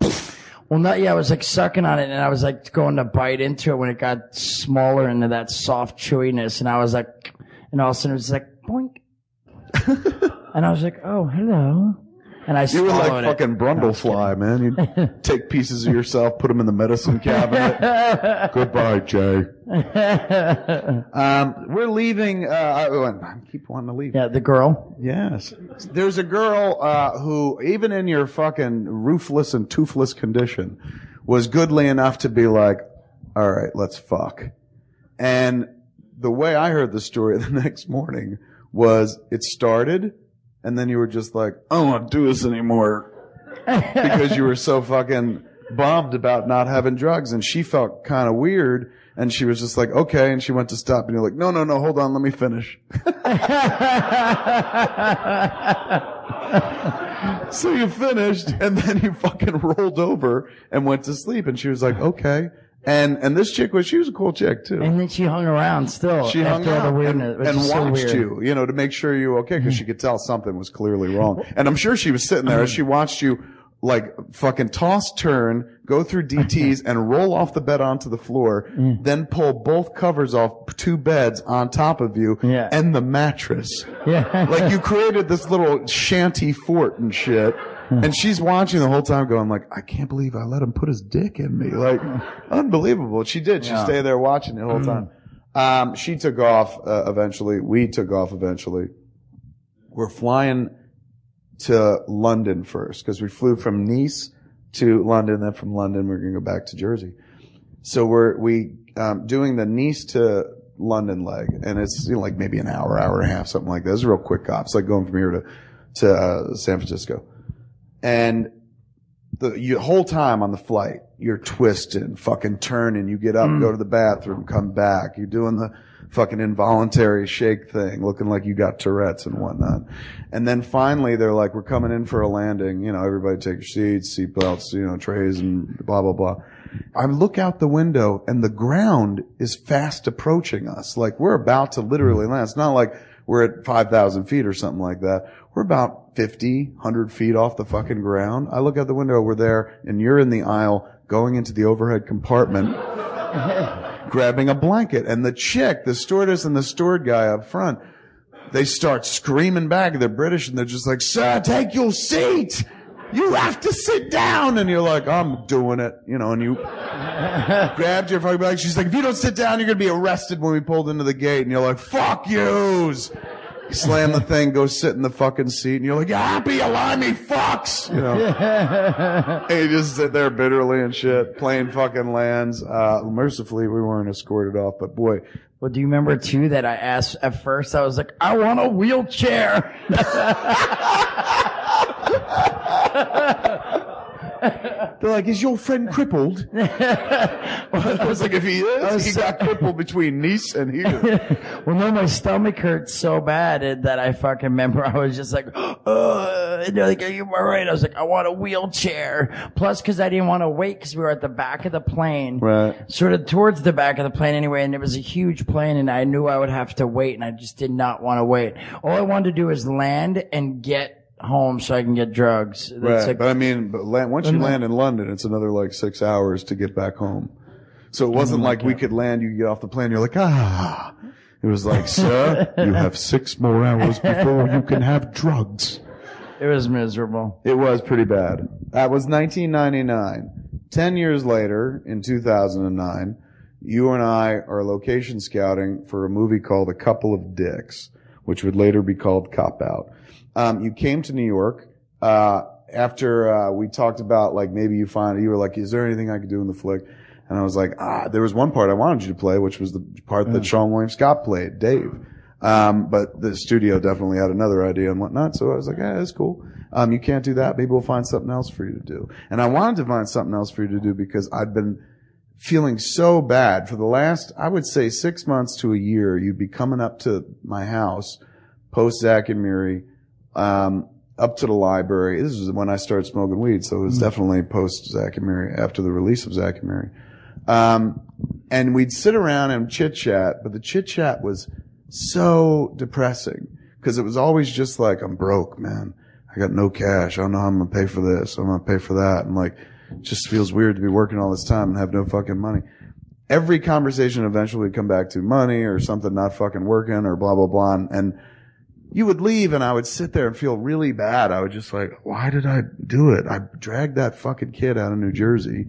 Well, not yeah. I was like sucking on it, and I was like going to bite into it when it got smaller into that soft chewiness, and I was like, and all of a sudden it was like boink. and I was like, "Oh, hello." And I You were like it. fucking Brundlefly, man. You'd take pieces of yourself, put them in the medicine cabinet. Goodbye, Jay. Um, we're leaving. Uh, I, I keep wanting to leave. Yeah, the girl. Yes. There's a girl uh, who, even in your fucking roofless and toothless condition, was goodly enough to be like, all right, let's fuck. And the way I heard the story the next morning was it started, and then you were just like, I don't want to do this anymore because you were so fucking bummed about not having drugs. And she felt kind of weird. And she was just like, okay. And she went to stop. And you're like, no, no, no, hold on. Let me finish. so you finished and then you fucking rolled over and went to sleep. And she was like, okay. And, and this chick was, she was a cool chick too. And then she hung around still She hung after all out the and, and so watched weird. you, you know, to make sure you were okay because she could tell something was clearly wrong. And I'm sure she was sitting there as she watched you like fucking toss, turn, go through DTs and roll off the bed onto the floor, Mm. then pull both covers off two beds on top of you Yeah. and the mattress. Yeah. Like you created this little shanty fort and shit. And she's watching the whole time going like, I can't believe I let him put his dick in me. Like, unbelievable. She did. She Yeah. stayed there watching the whole time. Um, she took off, uh, eventually. We took off eventually. We're flying to London first because we flew from Nice to London. Then from London, we're going to go back to Jersey. So we're, we, um, doing the Nice to London leg and it's you know, like maybe an hour, hour and a half, something like that. It's a real quick hop. It's like going from here to, to, uh, San Francisco. And the you, whole time on the flight, you're twisting, fucking turning. You get up, hmm. go to the bathroom, come back. You're doing the fucking involuntary shake thing, looking like you got Tourette's and whatnot. And then finally, they're like, "We're coming in for a landing. You know, everybody take your seats, seatbelts, you know, trays, and blah blah blah." I look out the window, and the ground is fast approaching us. Like we're about to literally land. It's not like we're at 5,000 feet or something like that. We're about 50, 100 feet off the fucking ground. I look out the window, we're there, and you're in the aisle going into the overhead compartment, grabbing a blanket. And the chick, the stewardess and the steward guy up front, they start screaming back. They're British and they're just like, sir, take your seat. You have to sit down. And you're like, I'm doing it, you know, and you grabbed your fucking bag. She's like, if you don't sit down, you're going to be arrested when we pulled into the gate. And you're like, fuck yous. You slam the thing, go sit in the fucking seat, and you're like, happy, limey fucks, you know. and you just sit there bitterly and shit, playing fucking lands. Uh, mercifully, we weren't escorted off, but boy, Well, do you remember too that I asked at first? I was like, I want a wheelchair. they're like, is your friend crippled? I was like, if he is, he got crippled between Nice and here. well, no, my stomach hurt so bad that I fucking remember I was just like, uh, and they're like, are you all right? I was like, I want a wheelchair. Plus, cause I didn't want to wait cause we were at the back of the plane. Right. Sort of towards the back of the plane anyway, and it was a huge plane and I knew I would have to wait and I just did not want to wait. All I wanted to do is land and get home so I can get drugs. That's Right. like- but I mean, but land, once you land in London, it's another like six hours to get back home. So it wasn't like we could land, you get off the plane, you're like, ah. It was like, sir, you have six more hours before you can have drugs. it was miserable. It was pretty bad. That was 1999. Ten years later, in 2009, you and I are location scouting for a movie called A Couple of Dicks, which would later be called Cop Out. Um, you came to New York, uh, after, uh, we talked about like maybe you find, you were like, is there anything I could do in the flick? And I was like, ah, there was one part I wanted you to play, which was the part that Seann William Scott played, Dave. Um, but the studio definitely had another idea and whatnot. So I was like, yeah, that's cool. Um, you can't do that. Maybe we'll find something else for you to do. And I wanted to find something else for you to do because I'd been feeling so bad for the last, I would say six months to a year. You'd be coming up to my house post Zack and Miri, um, up to the library. This is when I started smoking weed. So it was definitely post Zack and Miri after the release of Zack and Miri. Um, and we'd sit around and chit chat, but the chit chat was so depressing because it was always just like, I'm broke, man. I got no cash. I don't know how I'm going to pay for this. I'm going to pay for that. And like, just feels weird to be working all this time and have no fucking money. Every conversation eventually would come back to money or something not fucking working or blah, blah, blah. And, and you would leave and I would sit there and feel really bad. I would just like, why did I do it? I dragged that fucking kid out of New Jersey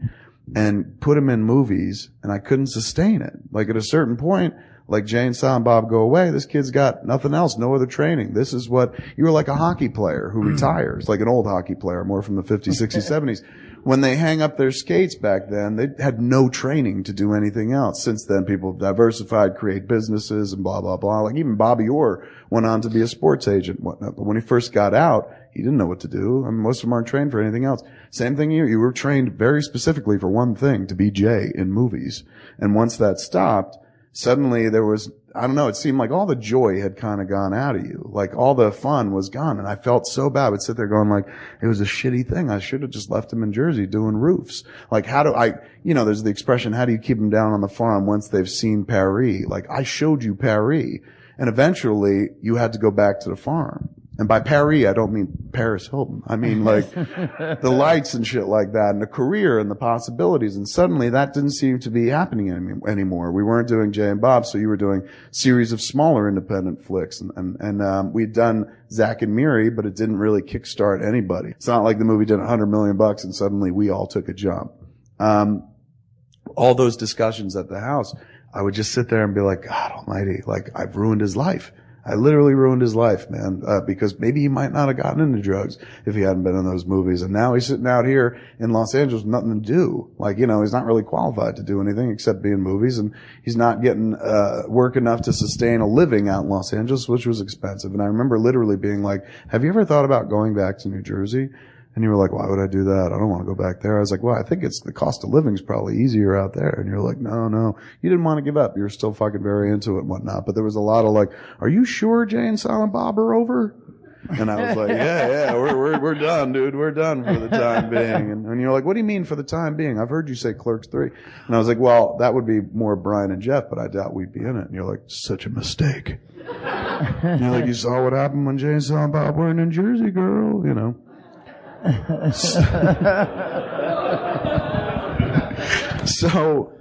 and put him in movies and I couldn't sustain it. Like at a certain point, like Jay and Silent Bob go away, this kid's got nothing else, no other training. This is what, you were like a hockey player who hmm. retires, like an old hockey player, more from the 50s, 60s, 70s. When they hang up their skates back then, they had no training to do anything else. Since then, people have diversified, create businesses and blah, blah, blah. Like even Bobby Orr went on to be a sports agent and whatnot. But when he first got out, he didn't know what to do. I mean, most of them aren't trained for anything else. Same thing you. You were trained very specifically for one thing, to be Jay in movies. And once that stopped, suddenly there was, I don't know, it seemed like all the joy had kind of gone out of you. Like all the fun was gone. And I felt so bad. I would sit there going like, it was a shitty thing. I should have just left him in Jersey doing roofs. Like how do I, you know, there's the expression, how do you keep them down on the farm once they've seen Paris? Like I showed you Paris. And eventually you had to go back to the farm. And by Paris, I don't mean Paris Hilton. I mean like the lights and shit like that and the career and the possibilities. And suddenly that didn't seem to be happening any, anymore. We weren't doing Jay and Bob, so you were doing series of smaller independent flicks. And, and, and um, we'd done Zack and Miri, but it didn't really kickstart anybody. It's not like the movie did a hundred million bucks and suddenly we all took a jump. Um, all those discussions at the house, I would just sit there and be like, God almighty, like I've ruined his life. I literally ruined his life, man, uh, because maybe he might not have gotten into drugs if he hadn't been in those movies. And now he's sitting out here in Los Angeles with nothing to do. Like, you know, he's not really qualified to do anything except be in movies and he's not getting, uh, work enough to sustain a living out in Los Angeles, which was expensive. And I remember literally being like, have you ever thought about going back to New Jersey? And you were like, why would I do that? I don't want to go back there. I was like, well, I think it's the cost of living is probably easier out there. And you're like, no, no, you didn't want to give up. You were still fucking very into it and whatnot. But there was a lot of like, are you sure Jay and Silent Bob are over? And I was like, yeah, yeah, we're, we're, we're done, dude. We're done for the time being. And, and you're like, what do you mean for the time being? I've heard you say Clerks 3. And I was like, well, that would be more Brian and Jeff, but I doubt we'd be in it. And you're like, such a mistake. you're like, you saw what happened when Jay and Silent Bob were in New Jersey, girl, you know. so,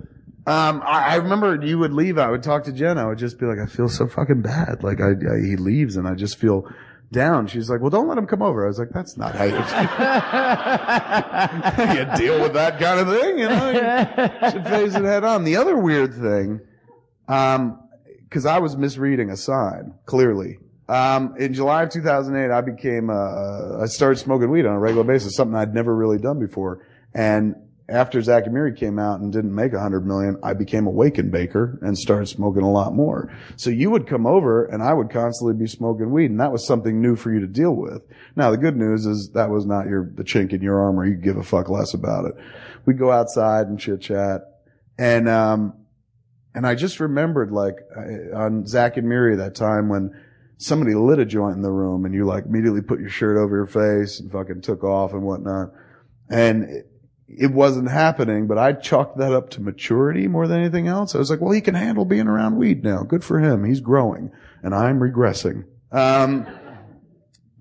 um, I, I remember you would leave. I would talk to Jen. I would just be like, I feel so fucking bad. Like I, I he leaves and I just feel down. She's like, well, don't let him come over. I was like, that's not how you, you deal with that kind of thing. You know, you should face it head on. The other weird thing, um, cause I was misreading a sign, clearly. Um, in July of 2008, I became, uh, I started smoking weed on a regular basis, something I'd never really done before. And after Zack and Miri came out and didn't make a hundred million, I became a Waken Baker and started smoking a lot more. So you would come over and I would constantly be smoking weed and that was something new for you to deal with. Now the good news is that was not your, the chink in your armor. You give a fuck less about it. We'd go outside and chit chat and, um, and I just remembered like on Zack and Miri that time when somebody lit a joint in the room and you like immediately put your shirt over your face and fucking took off and whatnot. And it, wasn't happening, but I chalked that up to maturity more than anything else. I was like, well, he can handle being around weed now. Good for him. He's growing and I'm regressing. Um,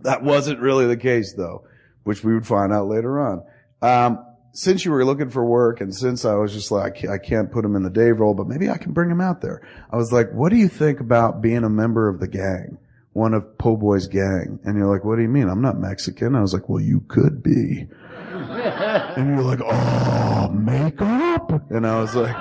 that wasn't really the case though, which we would find out later on. Um, since you were looking for work and since I was just like, I can't put him in the Dave role, but maybe I can bring him out there. I was like, what do you think about being a member of the gang? One of Po Boy's gang. And you're like, what do you mean? I'm not Mexican. I was like, well, you could be. and you're like, oh, makeup? And I was like,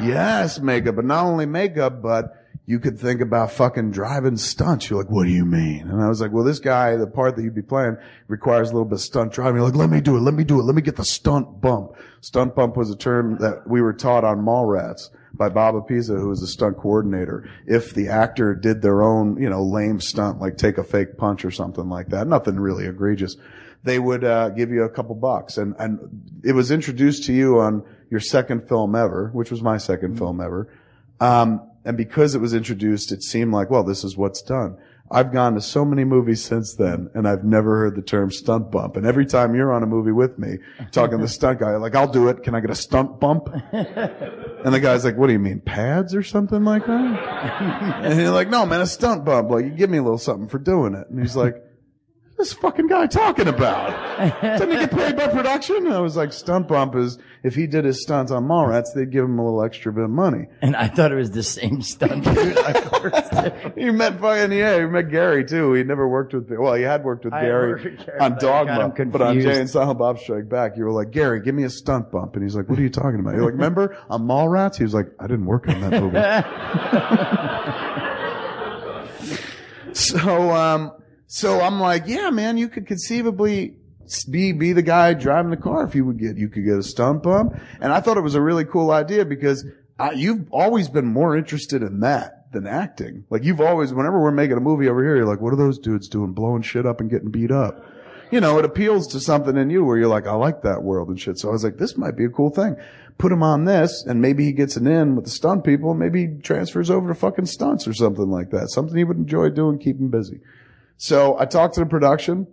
yes, makeup. But not only makeup, but you could think about fucking driving stunts. You're like, what do you mean? And I was like, well, this guy, the part that you'd be playing requires a little bit of stunt driving. You're like, let me do it. Let me do it. Let me get the stunt bump. Stunt bump was a term that we were taught on Mallrats by Bob Apisa, who was the stunt coordinator. If the actor did their own, you know, lame stunt, like take a fake punch or something like that, nothing really egregious, they would uh, give you a couple bucks. And and it was introduced to you on your second film ever, which was my 2nd film ever. Um, and because it was introduced, it seemed like, well, this is what's done. I've gone to so many movies since then, and I've never heard the term stunt bump. And every time you're on a movie with me, talking to the stunt guy, like, I'll do it. Can I get a stunt bump? And the guy's like, what do you mean, pads or something like that? And you're like, no, man, a stunt bump. Like, you give me a little something for doing it. And he's like, this fucking guy talking about? Didn't he get paid by production? And I was like, stunt bump is, if he did his stunts on Mallrats, they'd give him a little extra bit of money. And I thought it was the same stunt dude. I He met fucking, yeah, he met Gary too. He never worked with, well, he had worked with I Gary worked Gary, on but I got Dogma, but on. Jay and Silent Bob Strike Back, you were like, Gary, give me a stunt bump. And he's like, what are you talking about? You're like, remember on Mallrats? He was like, I didn't work on that movie. So, um, so I'm like, yeah, man, you could conceivably be, be the guy driving the car if you would get, you could get a stunt bump. And I thought it was a really cool idea because I, you've always been more interested in that than acting. Like you've always, whenever we're making a movie over here, you're like, what are those dudes doing? Blowing shit up and getting beat up. You know, it appeals to something in you where you're like, I like that world and shit. So I was like, this might be a cool thing. Put him on this and maybe he gets an in with the stunt people. and Maybe he transfers over to fucking stunts or something like that. Something he would enjoy doing, keep him busy. So I talked to the production.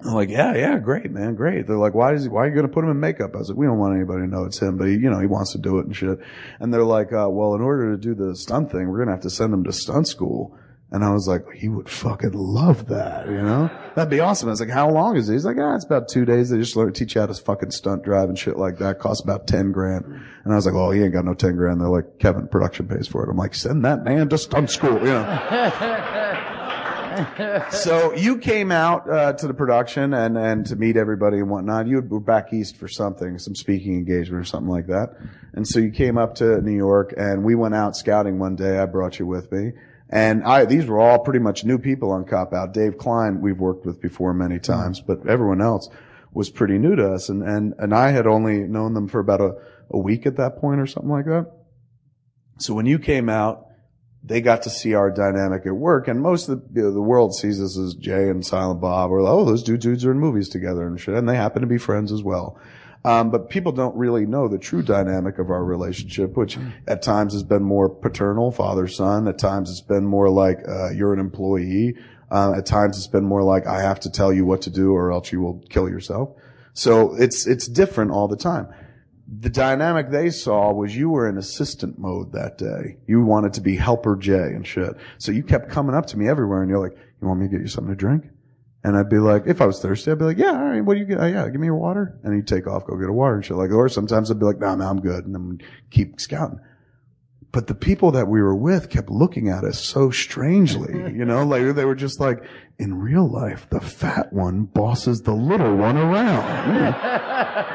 I'm like, yeah, yeah, great, man, great. They're like, why is he, why are you going to put him in makeup? I was like, we don't want anybody to know it's him, but he, you know, he wants to do it and shit. And they're like, uh, well, in order to do the stunt thing, we're going to have to send him to stunt school. And I was like, he would fucking love that, you know? That'd be awesome. I was like, how long is it? He's like, ah, it's about two days. They just learn, to teach you how to fucking stunt drive and shit like that. Costs about 10 grand. And I was like, oh, he ain't got no 10 grand. They're like, Kevin, production pays for it. I'm like, send that man to stunt school, you know? so you came out uh, to the production and and to meet everybody and whatnot. You were back east for something, some speaking engagement or something like that. And so you came up to New York, and we went out scouting one day. I brought you with me, and I these were all pretty much new people on Cop Out. Dave Klein we've worked with before many times, but everyone else was pretty new to us, and and and I had only known them for about a a week at that point or something like that. So when you came out, they got to see our dynamic at work, and most of the, you know, the world sees us as Jay and Silent Bob, or oh, those two dudes are in movies together and shit, and they happen to be friends as well. Um, but people don't really know the true dynamic of our relationship, which at times has been more paternal, father son. At times it's been more like uh, you're an employee. Uh, at times it's been more like I have to tell you what to do, or else you will kill yourself. So it's it's different all the time the dynamic they saw was you were in assistant mode that day. You wanted to be helper Jay and shit. So you kept coming up to me everywhere and you're like, you want me to get you something to drink? And I'd be like, if I was thirsty, I'd be like, yeah, all right, what do you get? Oh, yeah, give me your water. And he'd take off, go get a water and shit like, or sometimes I'd be like, nah, man, I'm good. And then keep scouting. But the people that we were with kept looking at us so strangely, you know, like they were just like, in real life, the fat one bosses the little one around.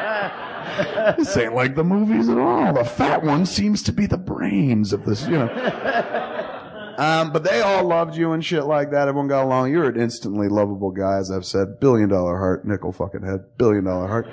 this ain't like the movies at all. The fat one seems to be the brains of this, you know. Um, but they all loved you and shit like that. Everyone got along. You're an instantly lovable guy, as I've said. Billion dollar heart, nickel fucking head, billion dollar heart.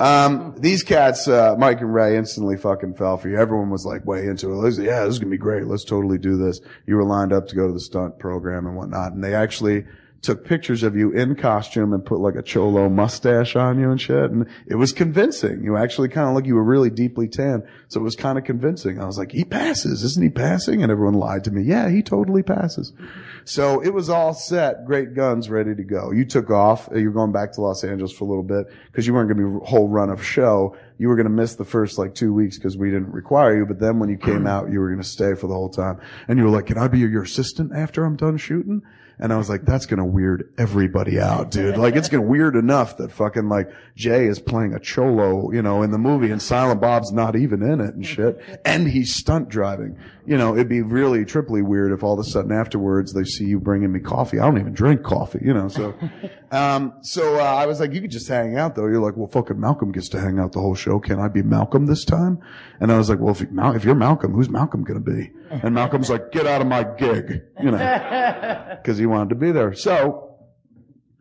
Um, these cats, uh, Mike and Ray instantly fucking fell for you. Everyone was like way into it. Said, yeah, this is gonna be great. Let's totally do this. You were lined up to go to the stunt program and whatnot. And they actually took pictures of you in costume and put like a cholo mustache on you and shit. And it was convincing. You actually kind of look, you were really deeply tan. So it was kind of convincing. I was like, he passes. Isn't he passing? And everyone lied to me. Yeah, he totally passes. So it was all set. Great guns ready to go. You took off. You were going back to Los Angeles for a little bit because you weren't going to be a whole run of show. You were going to miss the first like two weeks because we didn't require you. But then when you came out, you were going to stay for the whole time. And you were like, can I be your assistant after I'm done shooting? And I was like, that's gonna weird everybody out, dude. Like, it's gonna weird enough that fucking like Jay is playing a cholo, you know, in the movie and Silent Bob's not even in it and shit. And he's stunt driving. You know, it'd be really triply weird if all of a sudden afterwards they see you bringing me coffee. I don't even drink coffee, you know, so, um, so, uh, I was like, you could just hang out though. You're like, well, fucking Malcolm gets to hang out the whole show. Can I be Malcolm this time? And I was like, well, if, you, Mal- if you're Malcolm, who's Malcolm gonna be? And Malcolm's like, get out of my gig, you know because he wanted to be there. So,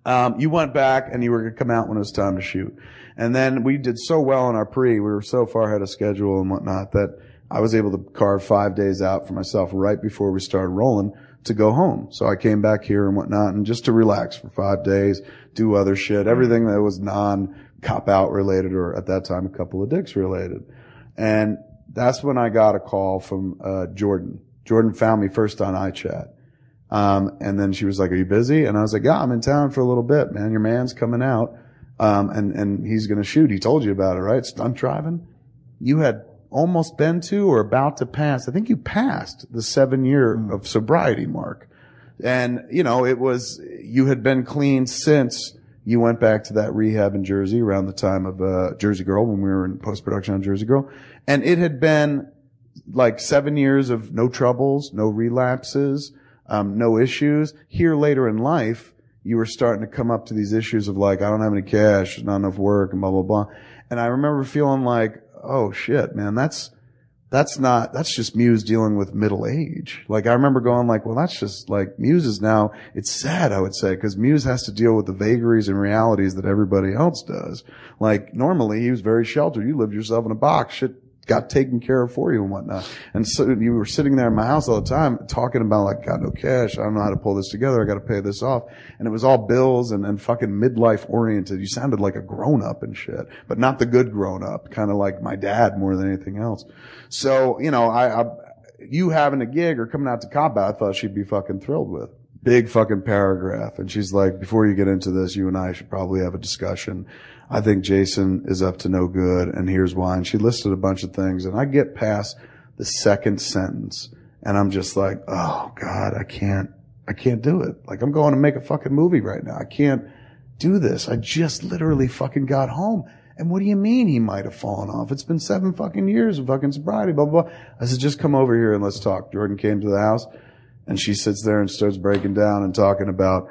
um, you went back and you were going to come out when it was time to shoot. And then we did so well in our pre, we were so far ahead of schedule and whatnot that I was able to carve five days out for myself right before we started rolling to go home. So I came back here and whatnot and just to relax for five days, do other shit, everything that was non cop out related or at that time a couple of dicks related. And that's when I got a call from, uh, Jordan. Jordan found me first on iChat. Um, and then she was like, are you busy? And I was like, yeah, I'm in town for a little bit, man. Your man's coming out. Um, and, and he's going to shoot. He told you about it, right? Stunt driving. You had almost been to or about to pass. I think you passed the seven year of sobriety mark. And, you know, it was, you had been clean since you went back to that rehab in Jersey around the time of, uh, Jersey Girl when we were in post-production on Jersey Girl. And it had been like seven years of no troubles, no relapses, um, no issues. Here later in life, you were starting to come up to these issues of like, I don't have any cash, not enough work, and blah, blah, blah. And I remember feeling like, oh shit, man, that's, that's not, that's just Mewes dealing with middle age. Like I remember going like, well, that's just like Mewes is now, it's sad, I would say, because Mewes has to deal with the vagaries and realities that everybody else does. Like normally he was very sheltered. You lived yourself in a box. Shit got taken care of for you and whatnot. And so you were sitting there in my house all the time talking about like, got no cash. I don't know how to pull this together. I got to pay this off. And it was all bills and, and fucking midlife oriented. You sounded like a grown up and shit, but not the good grown up, kind of like my dad more than anything else. So, you know, I, I, you having a gig or coming out to combat, I thought she'd be fucking thrilled with. Big fucking paragraph. And she's like, before you get into this, you and I should probably have a discussion. I think Jason is up to no good and here's why. And she listed a bunch of things and I get past the second sentence and I'm just like, oh God, I can't, I can't do it. Like I'm going to make a fucking movie right now. I can't do this. I just literally fucking got home. And what do you mean he might have fallen off? It's been seven fucking years of fucking sobriety, blah, blah, blah. I said, just come over here and let's talk. Jordan came to the house and she sits there and starts breaking down and talking about,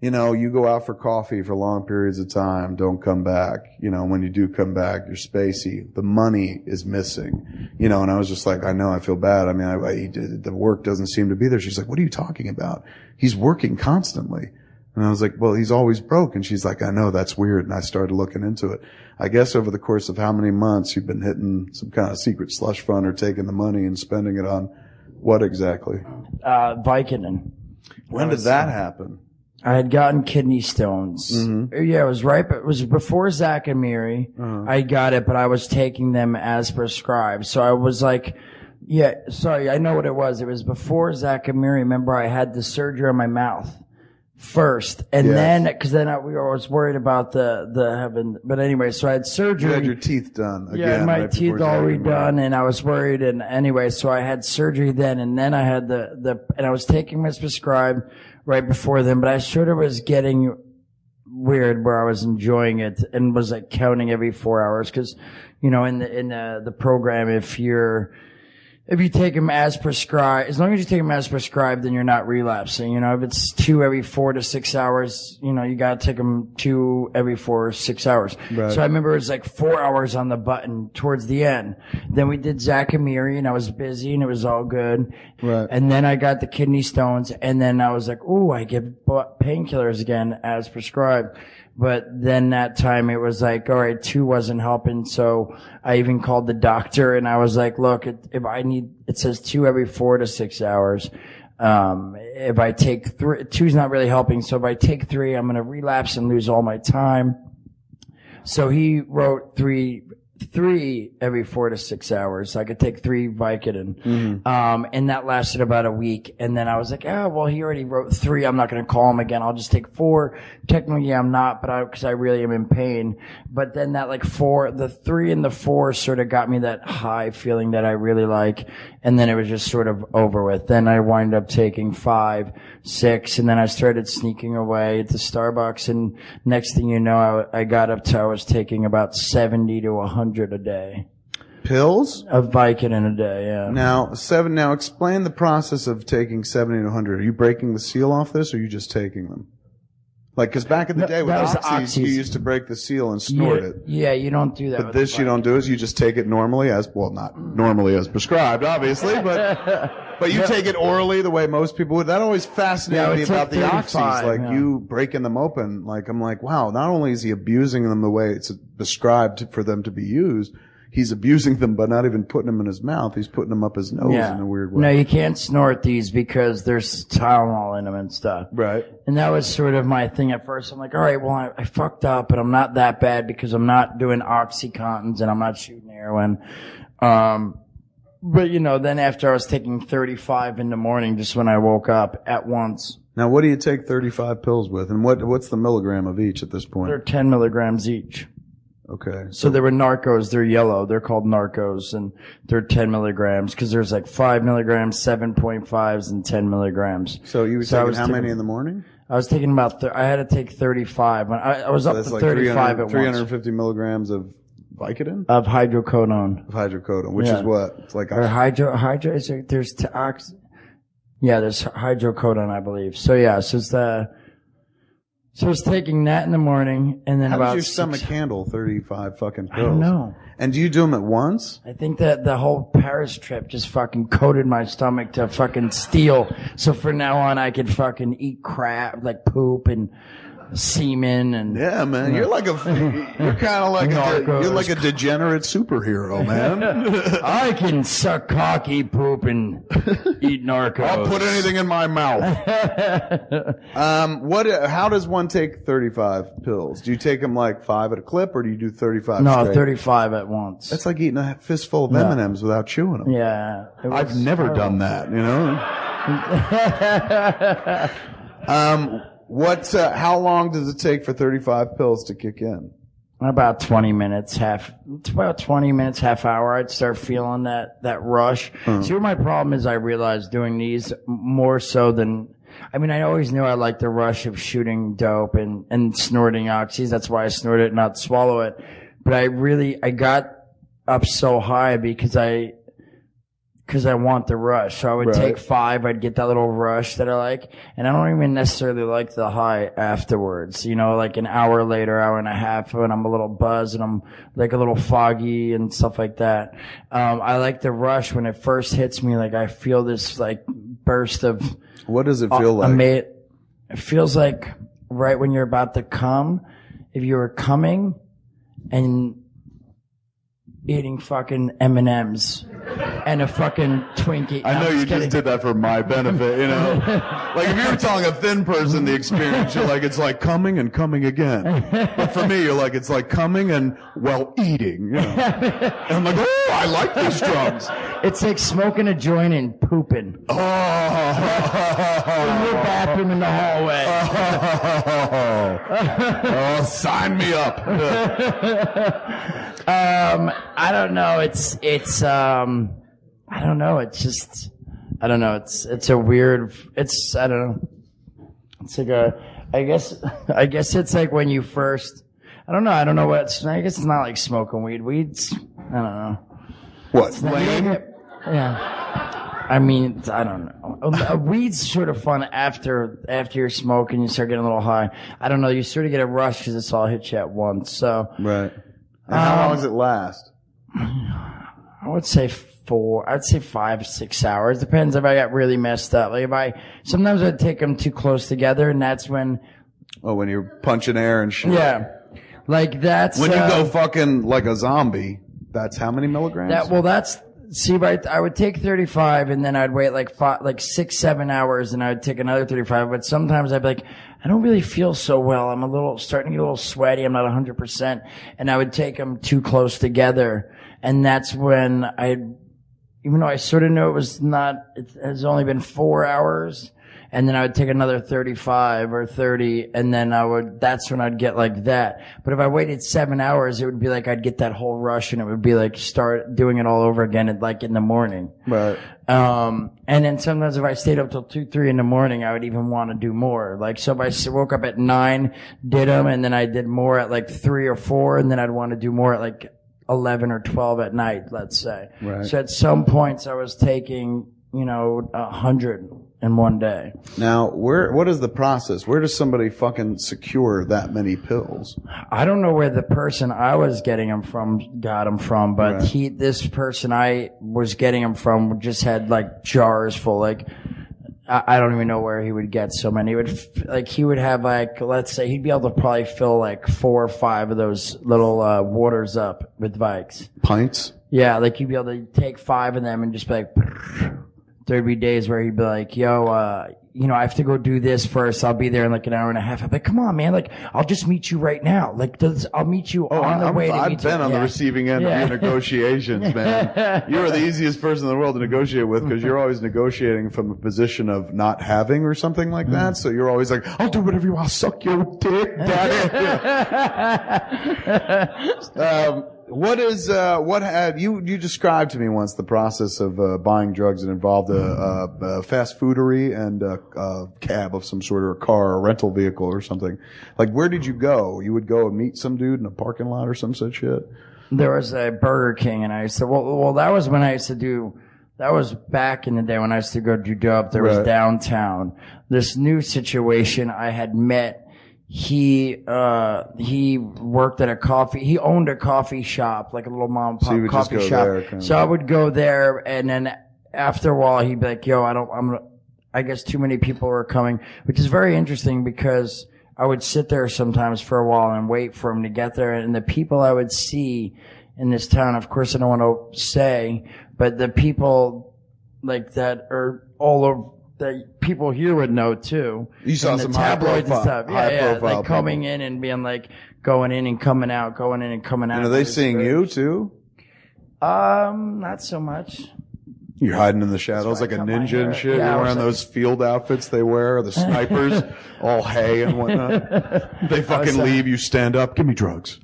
you know, you go out for coffee for long periods of time, don't come back. You know, when you do come back, you're spacey. The money is missing. You know, and I was just like, I know, I feel bad. I mean, I, I, the work doesn't seem to be there. She's like, what are you talking about? He's working constantly. And I was like, well, he's always broke. And she's like, I know that's weird. And I started looking into it. I guess over the course of how many months you've been hitting some kind of secret slush fund or taking the money and spending it on what exactly? Uh, Vicodin. When did that happen? I had gotten kidney stones. Mm-hmm. Yeah, it was right, but it was before Zack and Miri. Uh-huh. I got it, but I was taking them as prescribed. So I was like, yeah, sorry, I know what it was. It was before Zack and Miri. Remember, I had the surgery on my mouth first, and Yes. then because then I, we were always worried about the the having. But anyway, so I had surgery. You had your teeth done again. Yeah, my right teeth all Zack and Miri. redone, and I was worried. And anyway, so I had surgery then, and then I had the the, and I was taking my prescribed right before then. But I sort of was getting weird where I was enjoying it and was like counting every four hours because, you know, in the in the the program, if you're if you take them as prescribed, as long as you take them as prescribed, then you're not relapsing. You know, if it's two every four to six hours, you know, you gotta take them two every four or six hours. Right. So I remember it was like four hours on the button towards the end. Then we did Zack and Miri and I was busy and it was all good. Right. And then I got the kidney stones and then I was like, ooh, I give bu- painkillers again as prescribed. But then that time it was like, all right, two wasn't helping. So I even called the doctor and I was like, look, if I need, it says two every four to six hours. Um, if I take three, two's not really helping. So if I take three, I'm going to relapse and lose all my time. So he wrote three, three every four to six hours. So I could take three Vicodin. Um, and that lasted about a week. And then I was like, oh, well, he already wrote three. I'm not going to call him again. I'll just take four. Technically, I'm not, but I, cause I really am in pain. But then that like four, the three and the four sort of got me that high feeling that I really like. And then it was just sort of over with. Then I wind up taking five, six, and then I started sneaking away at the Starbucks. And next thing you know, I, I got up to, I was taking about 70 to 100 a day Pills? of Vicodin a day. Yeah. Now, seven, now explain the process of taking 70 to 100. Are you breaking the seal off this or are you just taking them? Like, cause back in the No, day with that was oxys, you used to break the seal and snort yeah, it. yeah, you don't do that. But with this you don't do is you just take it normally as, well, not mm. normally as prescribed, obviously, but, but you take it orally the way most people would. That always Yeah, fascinated it me took about the oxys. Like yeah. you breaking them open. Like I'm like, wow, not only is he abusing them the way it's prescribed for them to be used, he's abusing them by not even putting them in his mouth. He's putting them up his nose yeah. in a weird way. No, you can't snort these because there's Tylenol in them and stuff. Right. And that was sort of my thing at first. I'm like, all right, well, I, I fucked up, but I'm not that bad because I'm not doing Oxycontins and I'm not shooting heroin. Um, but you know, then after I was taking 35 in the morning, just when I woke up at once, Now, what do you take 35 pills with, and what what's the milligram of each at this point? they're 10 milligrams each. Okay. So there were Norcos. They're yellow. They're called Norcos, and they're 10 milligrams because there's like five milligrams, 7.5s, and 10 milligrams. So you were So taking how taking- many in the morning? I was taking about. Th- I had to take 35. When I, I was up to like 35 300 at once 350 milligrams of Vicodin? of hydrocodone Of hydrocodone, which Yeah. is what? It's like or hydro. Hydro. Is there, there's t- ox- Yeah, there's hydrocodone, I believe. So yeah, so it's the. So I was taking that in the morning, and then how about does your six- stomach handle 35 fucking pills? I don't know. And do you do them at once? I think that the whole Paris trip just fucking coated my stomach to fucking steel. So from now on, I could fucking eat crap, like poop and semen and Yeah, man. You're like a, you're kind of like a, you're like a degenerate superhero, man. I can suck cocky poop, and eat Norcos. I'll put anything in my mouth. um, what? How does one take 35 pills? Do you take them like five at a clip, or do you do 35? No, 35 at once. That's like eating a fistful of M and M's without chewing them. yeah. I've never horrible. done that. You know. um, what? Uh, how long does it take for 35 pills to kick in? About 20 minutes, half, it's about 20 minutes, half hour, I'd start feeling that, that rush. See what my problem is I realized doing these more so than, I mean, I always knew I liked the rush of shooting dope and, and snorting oxys. That's why I snort it, not swallow it. But I really, I got up so high because I, because I want the rush. So I would Right. take five, I'd get that little rush that I like, and I don't even necessarily like the high afterwards. You know, like an hour later, hour and a half, when I'm a little buzzed and I'm like a little foggy and stuff like that. Um, I like the rush when it first hits me. Like I feel this like burst of What does it feel like? ama- It feels like right when you're about to come, if you were coming and eating fucking M and M's and a fucking Twinkie. I know you kidding. just did that for my benefit, you know? like if you were telling a thin person the experience, you're like, it's like coming and coming again. But for me, you're like, it's like coming and, well, eating, you know? And I'm like, I like these drugs. It's like smoking a joint and pooping Oh. in Oh. your bathroom in the hallway. oh, sign me up. Um, I don't know. It's it's um, I don't know. It's just I don't know. It's it's a weird. It's I don't know. It's like a. I guess I guess it's like when you first. I don't know. I don't know what. I guess it's not like smoking weed. Weeds. I don't know. What? You don't get- Yeah. I mean, I don't know. Weed's sort of fun after after you're smoking. You start getting a little high. I don't know. You sort of get a rush because it's all hit you at once. So Right. And how long does it last? I would say four. I'd say five, six hours. Depends if I got really messed up. Like if I sometimes I'd take them too close together, and that's when Oh, when you're punching air and shit. yeah, like that's When you uh, go fucking like a zombie, that's how many milligrams? That well, that's see, right. I would take thirty five, and then I'd wait like five, like six, seven hours, and I'd take another thirty five. But sometimes I'd be like, I don't really feel so well. I'm a little starting to get a little sweaty. I'm not hundred percent, and I would take them too close together, and that's when I, even though I sort of knew it was not, it has only been four hours. And then I would take another 35 or 30 and then I would, that's when I'd get like that. But if I waited seven hours, it would be like I'd get that whole rush and it would be like start doing it all over again at like in the morning. right. Um, and then sometimes if I stayed up till two, three in the morning, I would even want to do more. Like, so if I woke up at nine, did them, and then I did more at like three or four, and then I'd want to do more at like 11 or 12 at night, let's say. Right. So at some points I was taking, you know, a hundred in one day. Now, where what is the process? Where does somebody fucking secure that many pills? I don't know where the person I was getting them from got them from, but Right. he, this person I was getting them from just had like jars full, like, I, I don't even know where he would get so many. He would, like, he would have like, let's say he'd be able to probably fill like four or five of those little, uh, waters up with Vikes. Pints? Yeah, like you'd be able to take five of them and just be like, there'd be days where he'd be like, yo, uh, you know, I have to go do this first. I'll be there in like an hour and a half. I'm like, come on, man. Like, I'll just meet you right now. Like, does, I'll meet you Oh, on the I'm, way to I've been you. on the receiving end Yeah. of your negotiations, man. you are the easiest person in the world to negotiate with because you're always negotiating from a position of not having or something like Mm. that. So you're always like, I'll do whatever you want. I'll suck your dick, daddy. um, what is uh, what have you you described to me once the process of uh, buying drugs that involved a, a, a fast foodery and a, a cab of some sort or a car or a rental vehicle or something like where did you go you would go and meet some dude in a parking lot or some such shit there was a Burger King, and I used to. Well, well, that was when I used to do. That was back in the day when I used to go do dope. There was downtown. This new situation, I had met. He uh he worked at a coffee. He owned a coffee shop, like a little mom and pop coffee shop. there, kind of. So I would go there, and then after a while, he'd be like, "Yo, I don't. I'm. I guess too many people are coming," which is very interesting because I would sit there sometimes for a while and wait for him to get there, and the people I would see in this town, of course, I don't want to say, but the people like that are all over. That people here would know too. You saw And some high tabloids profile- and stuff. Yeah, high yeah, profile like coming people. in and being like going in and coming out, going in and coming out. and are they seeing you too Um, not so much. you're hiding in the shadows like a ninja and shit. Yeah, You're wearing like- those field outfits they wear, the snipers, all hay and whatnot. They fucking leave, you stand up, give me drugs.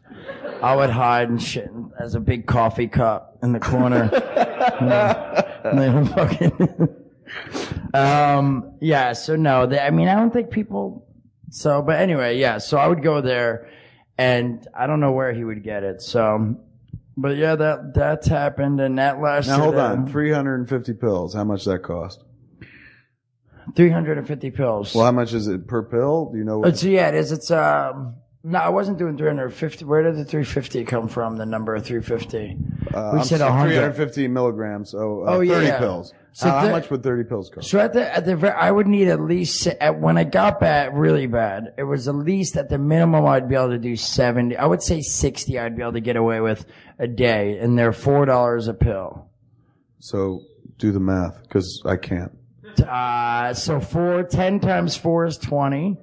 I would hide and shit as a big coffee cup in the corner. And they would fucking. Um. Yeah. So no. They, I mean, I don't think people. So, but anyway, yeah. So I would go there, and I don't know where he would get it. So, but yeah, that that's happened, and that lasted. Now hold on, 350 pills. How much that cost? Three hundred and fifty pills. Well, how much is it per pill? Do you know? It's yeah, it is. It's um. No, I wasn't doing 350. Where did the 350 come from? The number 350. Uh, we I'm said sorry, 100. 350 milligrams. So uh, Oh, 30 yeah. pills. So how, how much would 30 pills cost? So at the at the I would need at least at, when I got bad, really bad. It was at least at the minimum I'd be able to do 70. I would say 60. I'd be able to get away with a day, and they're four dollars a pill. So do the math, because I can't. Uh, so four, ten times four is 20.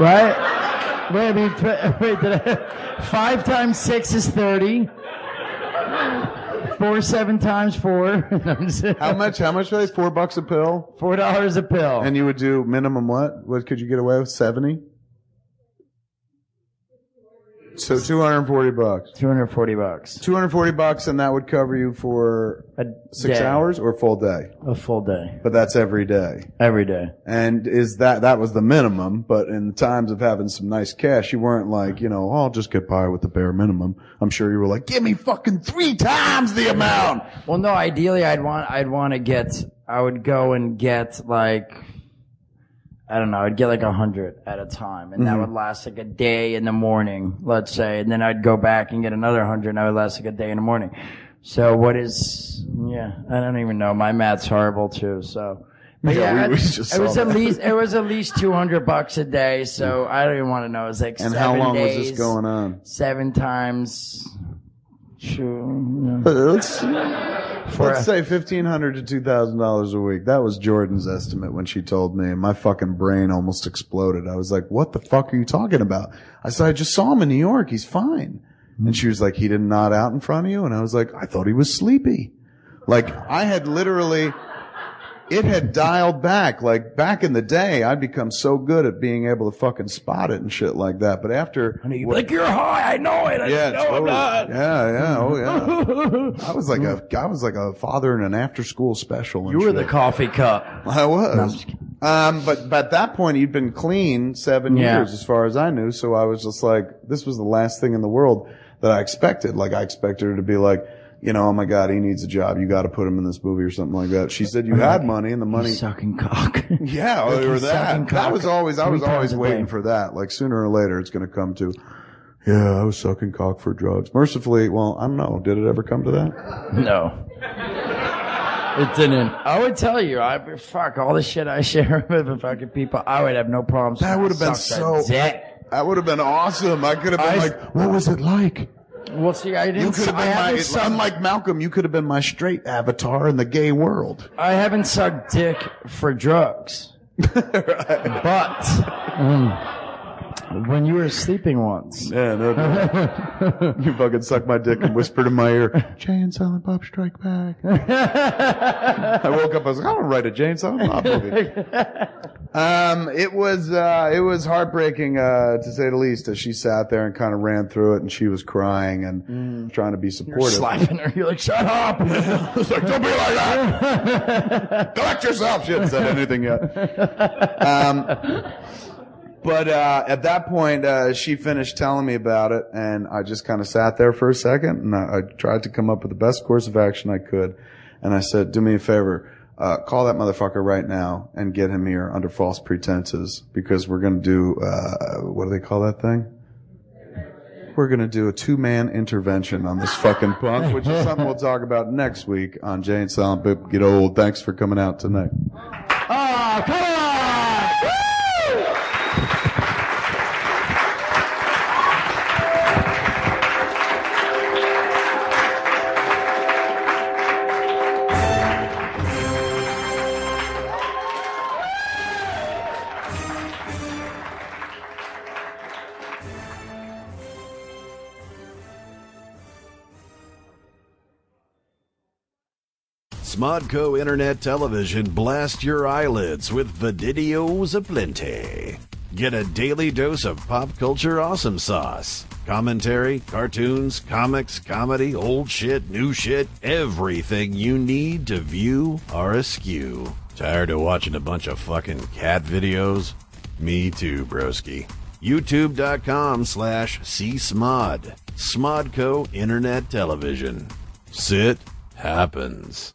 Right? Wait, I mean, wait, did I, five times six is 30. Four, seven times four. How much? How much are they? Four bucks a pill? Four dollars a pill. And you would do minimum what? What could you get away with? 70? So 240 bucks. 240 bucks. 240 bucks and that would cover you for A six day. hours or full day? A full day. But that's every day. Every day. And is that, that was the minimum, but in the times of having some nice cash, you weren't like, you know, oh, I'll just get by with the bare minimum. I'm sure you were like, give me fucking three times the amount. Well, no, ideally I'd want, I'd want to get, I would go and get like, I don't know, I'd get like a hundred at a time and that mm-hmm. would last like a day in the morning, let's say, and then I'd go back and get another hundred and that would last like a day in the morning. So what is, yeah, I don't even know. My math's horrible too, so. But Yeah, yeah, we- we it- just it was saw at least, it was at least 200 bucks a day, so mm. I don't even want to know. It was like And seven how long days, was this going on? Seven times, two, let's, For let's a- say fifteen hundred to two thousand dollars a week. That was Jordan's estimate when she told me, and my fucking brain almost exploded. I was like, "What the fuck are you talking about?" I said, "I just saw him in New York. He's fine." Hmm. And she was like, "He didn't nod out in front of you," and I was like, "I thought he was sleepy." Like I had literally. It had dialed back. Like back in the day, I'd become so good at being able to fucking spot it and shit like that. But after, like, you're high. I know it. I yeah, know totally. yeah, yeah, oh yeah. I was like a, I was like a father in an after-school special. And You were the coffee cup. I was. just um, but but at that point, he'd been clean seven Yeah. years, as far as I knew. So I was just like, this was the last thing in the world that I expected. Like I expected her to be like, you know, oh my god, he needs a job. You got to put him in this movie or something like that. She said you had money, and the money. Sucking cock. Yeah, Like or he's sucking that. That cock was always, I was always waiting day. for that. Like sooner or later, it's going to come to, yeah, I was sucking cock for drugs. Mercifully, well, I don't know. Did it ever come to that? no. It didn't. I would tell you, I fuck all the shit I share with the fucking people. I would have no problems. That would have been Suck that so, that would have been awesome. I could have been I- like, what was it like? Well, see, I didn't. You could have been my, sucked- unlike Malcolm, you could have been my straight avatar in the gay world. I haven't sucked dick for drugs. But um, when you were sleeping once, Yeah, no, no. you fucking sucked my dick and whispered in my ear, Jay and Silent Bob Strike Back. I woke up, I was like, I to write a Jay and Silent Bob movie. Um, it was, uh, it was heartbreaking, uh, to say the least, as she sat there and kind of ran through it and she was crying and trying to be supportive. you're slapping her. You're like, shut up. I was like, don't be like that. Collect yourself. She hadn't said anything yet. Um, but uh, at that point, uh, she finished telling me about it, and I just kind of sat there for a second, and I, I tried to come up with the best course of action I could. And I said, do me a favor. Uh, call that motherfucker right now and get him here under false pretenses because we're going to do, uh, what do they call that thing? We're going to do a two man intervention on this fucking punk, which is something we'll talk about next week on Jay and Silent Bob Get Old. Thanks for coming out tonight. Oh, come on. Smodco Internet Television blast your eyelids with videos aplenty. Get a daily dose of pop culture awesome sauce. Commentary, cartoons, comics, comedy, old shit, new shit, everything you need to view are askew. Tired of watching a bunch of fucking cat videos? Me too, broski. YouTube.com slash csmod. Smodco Internet Television. Sit happens.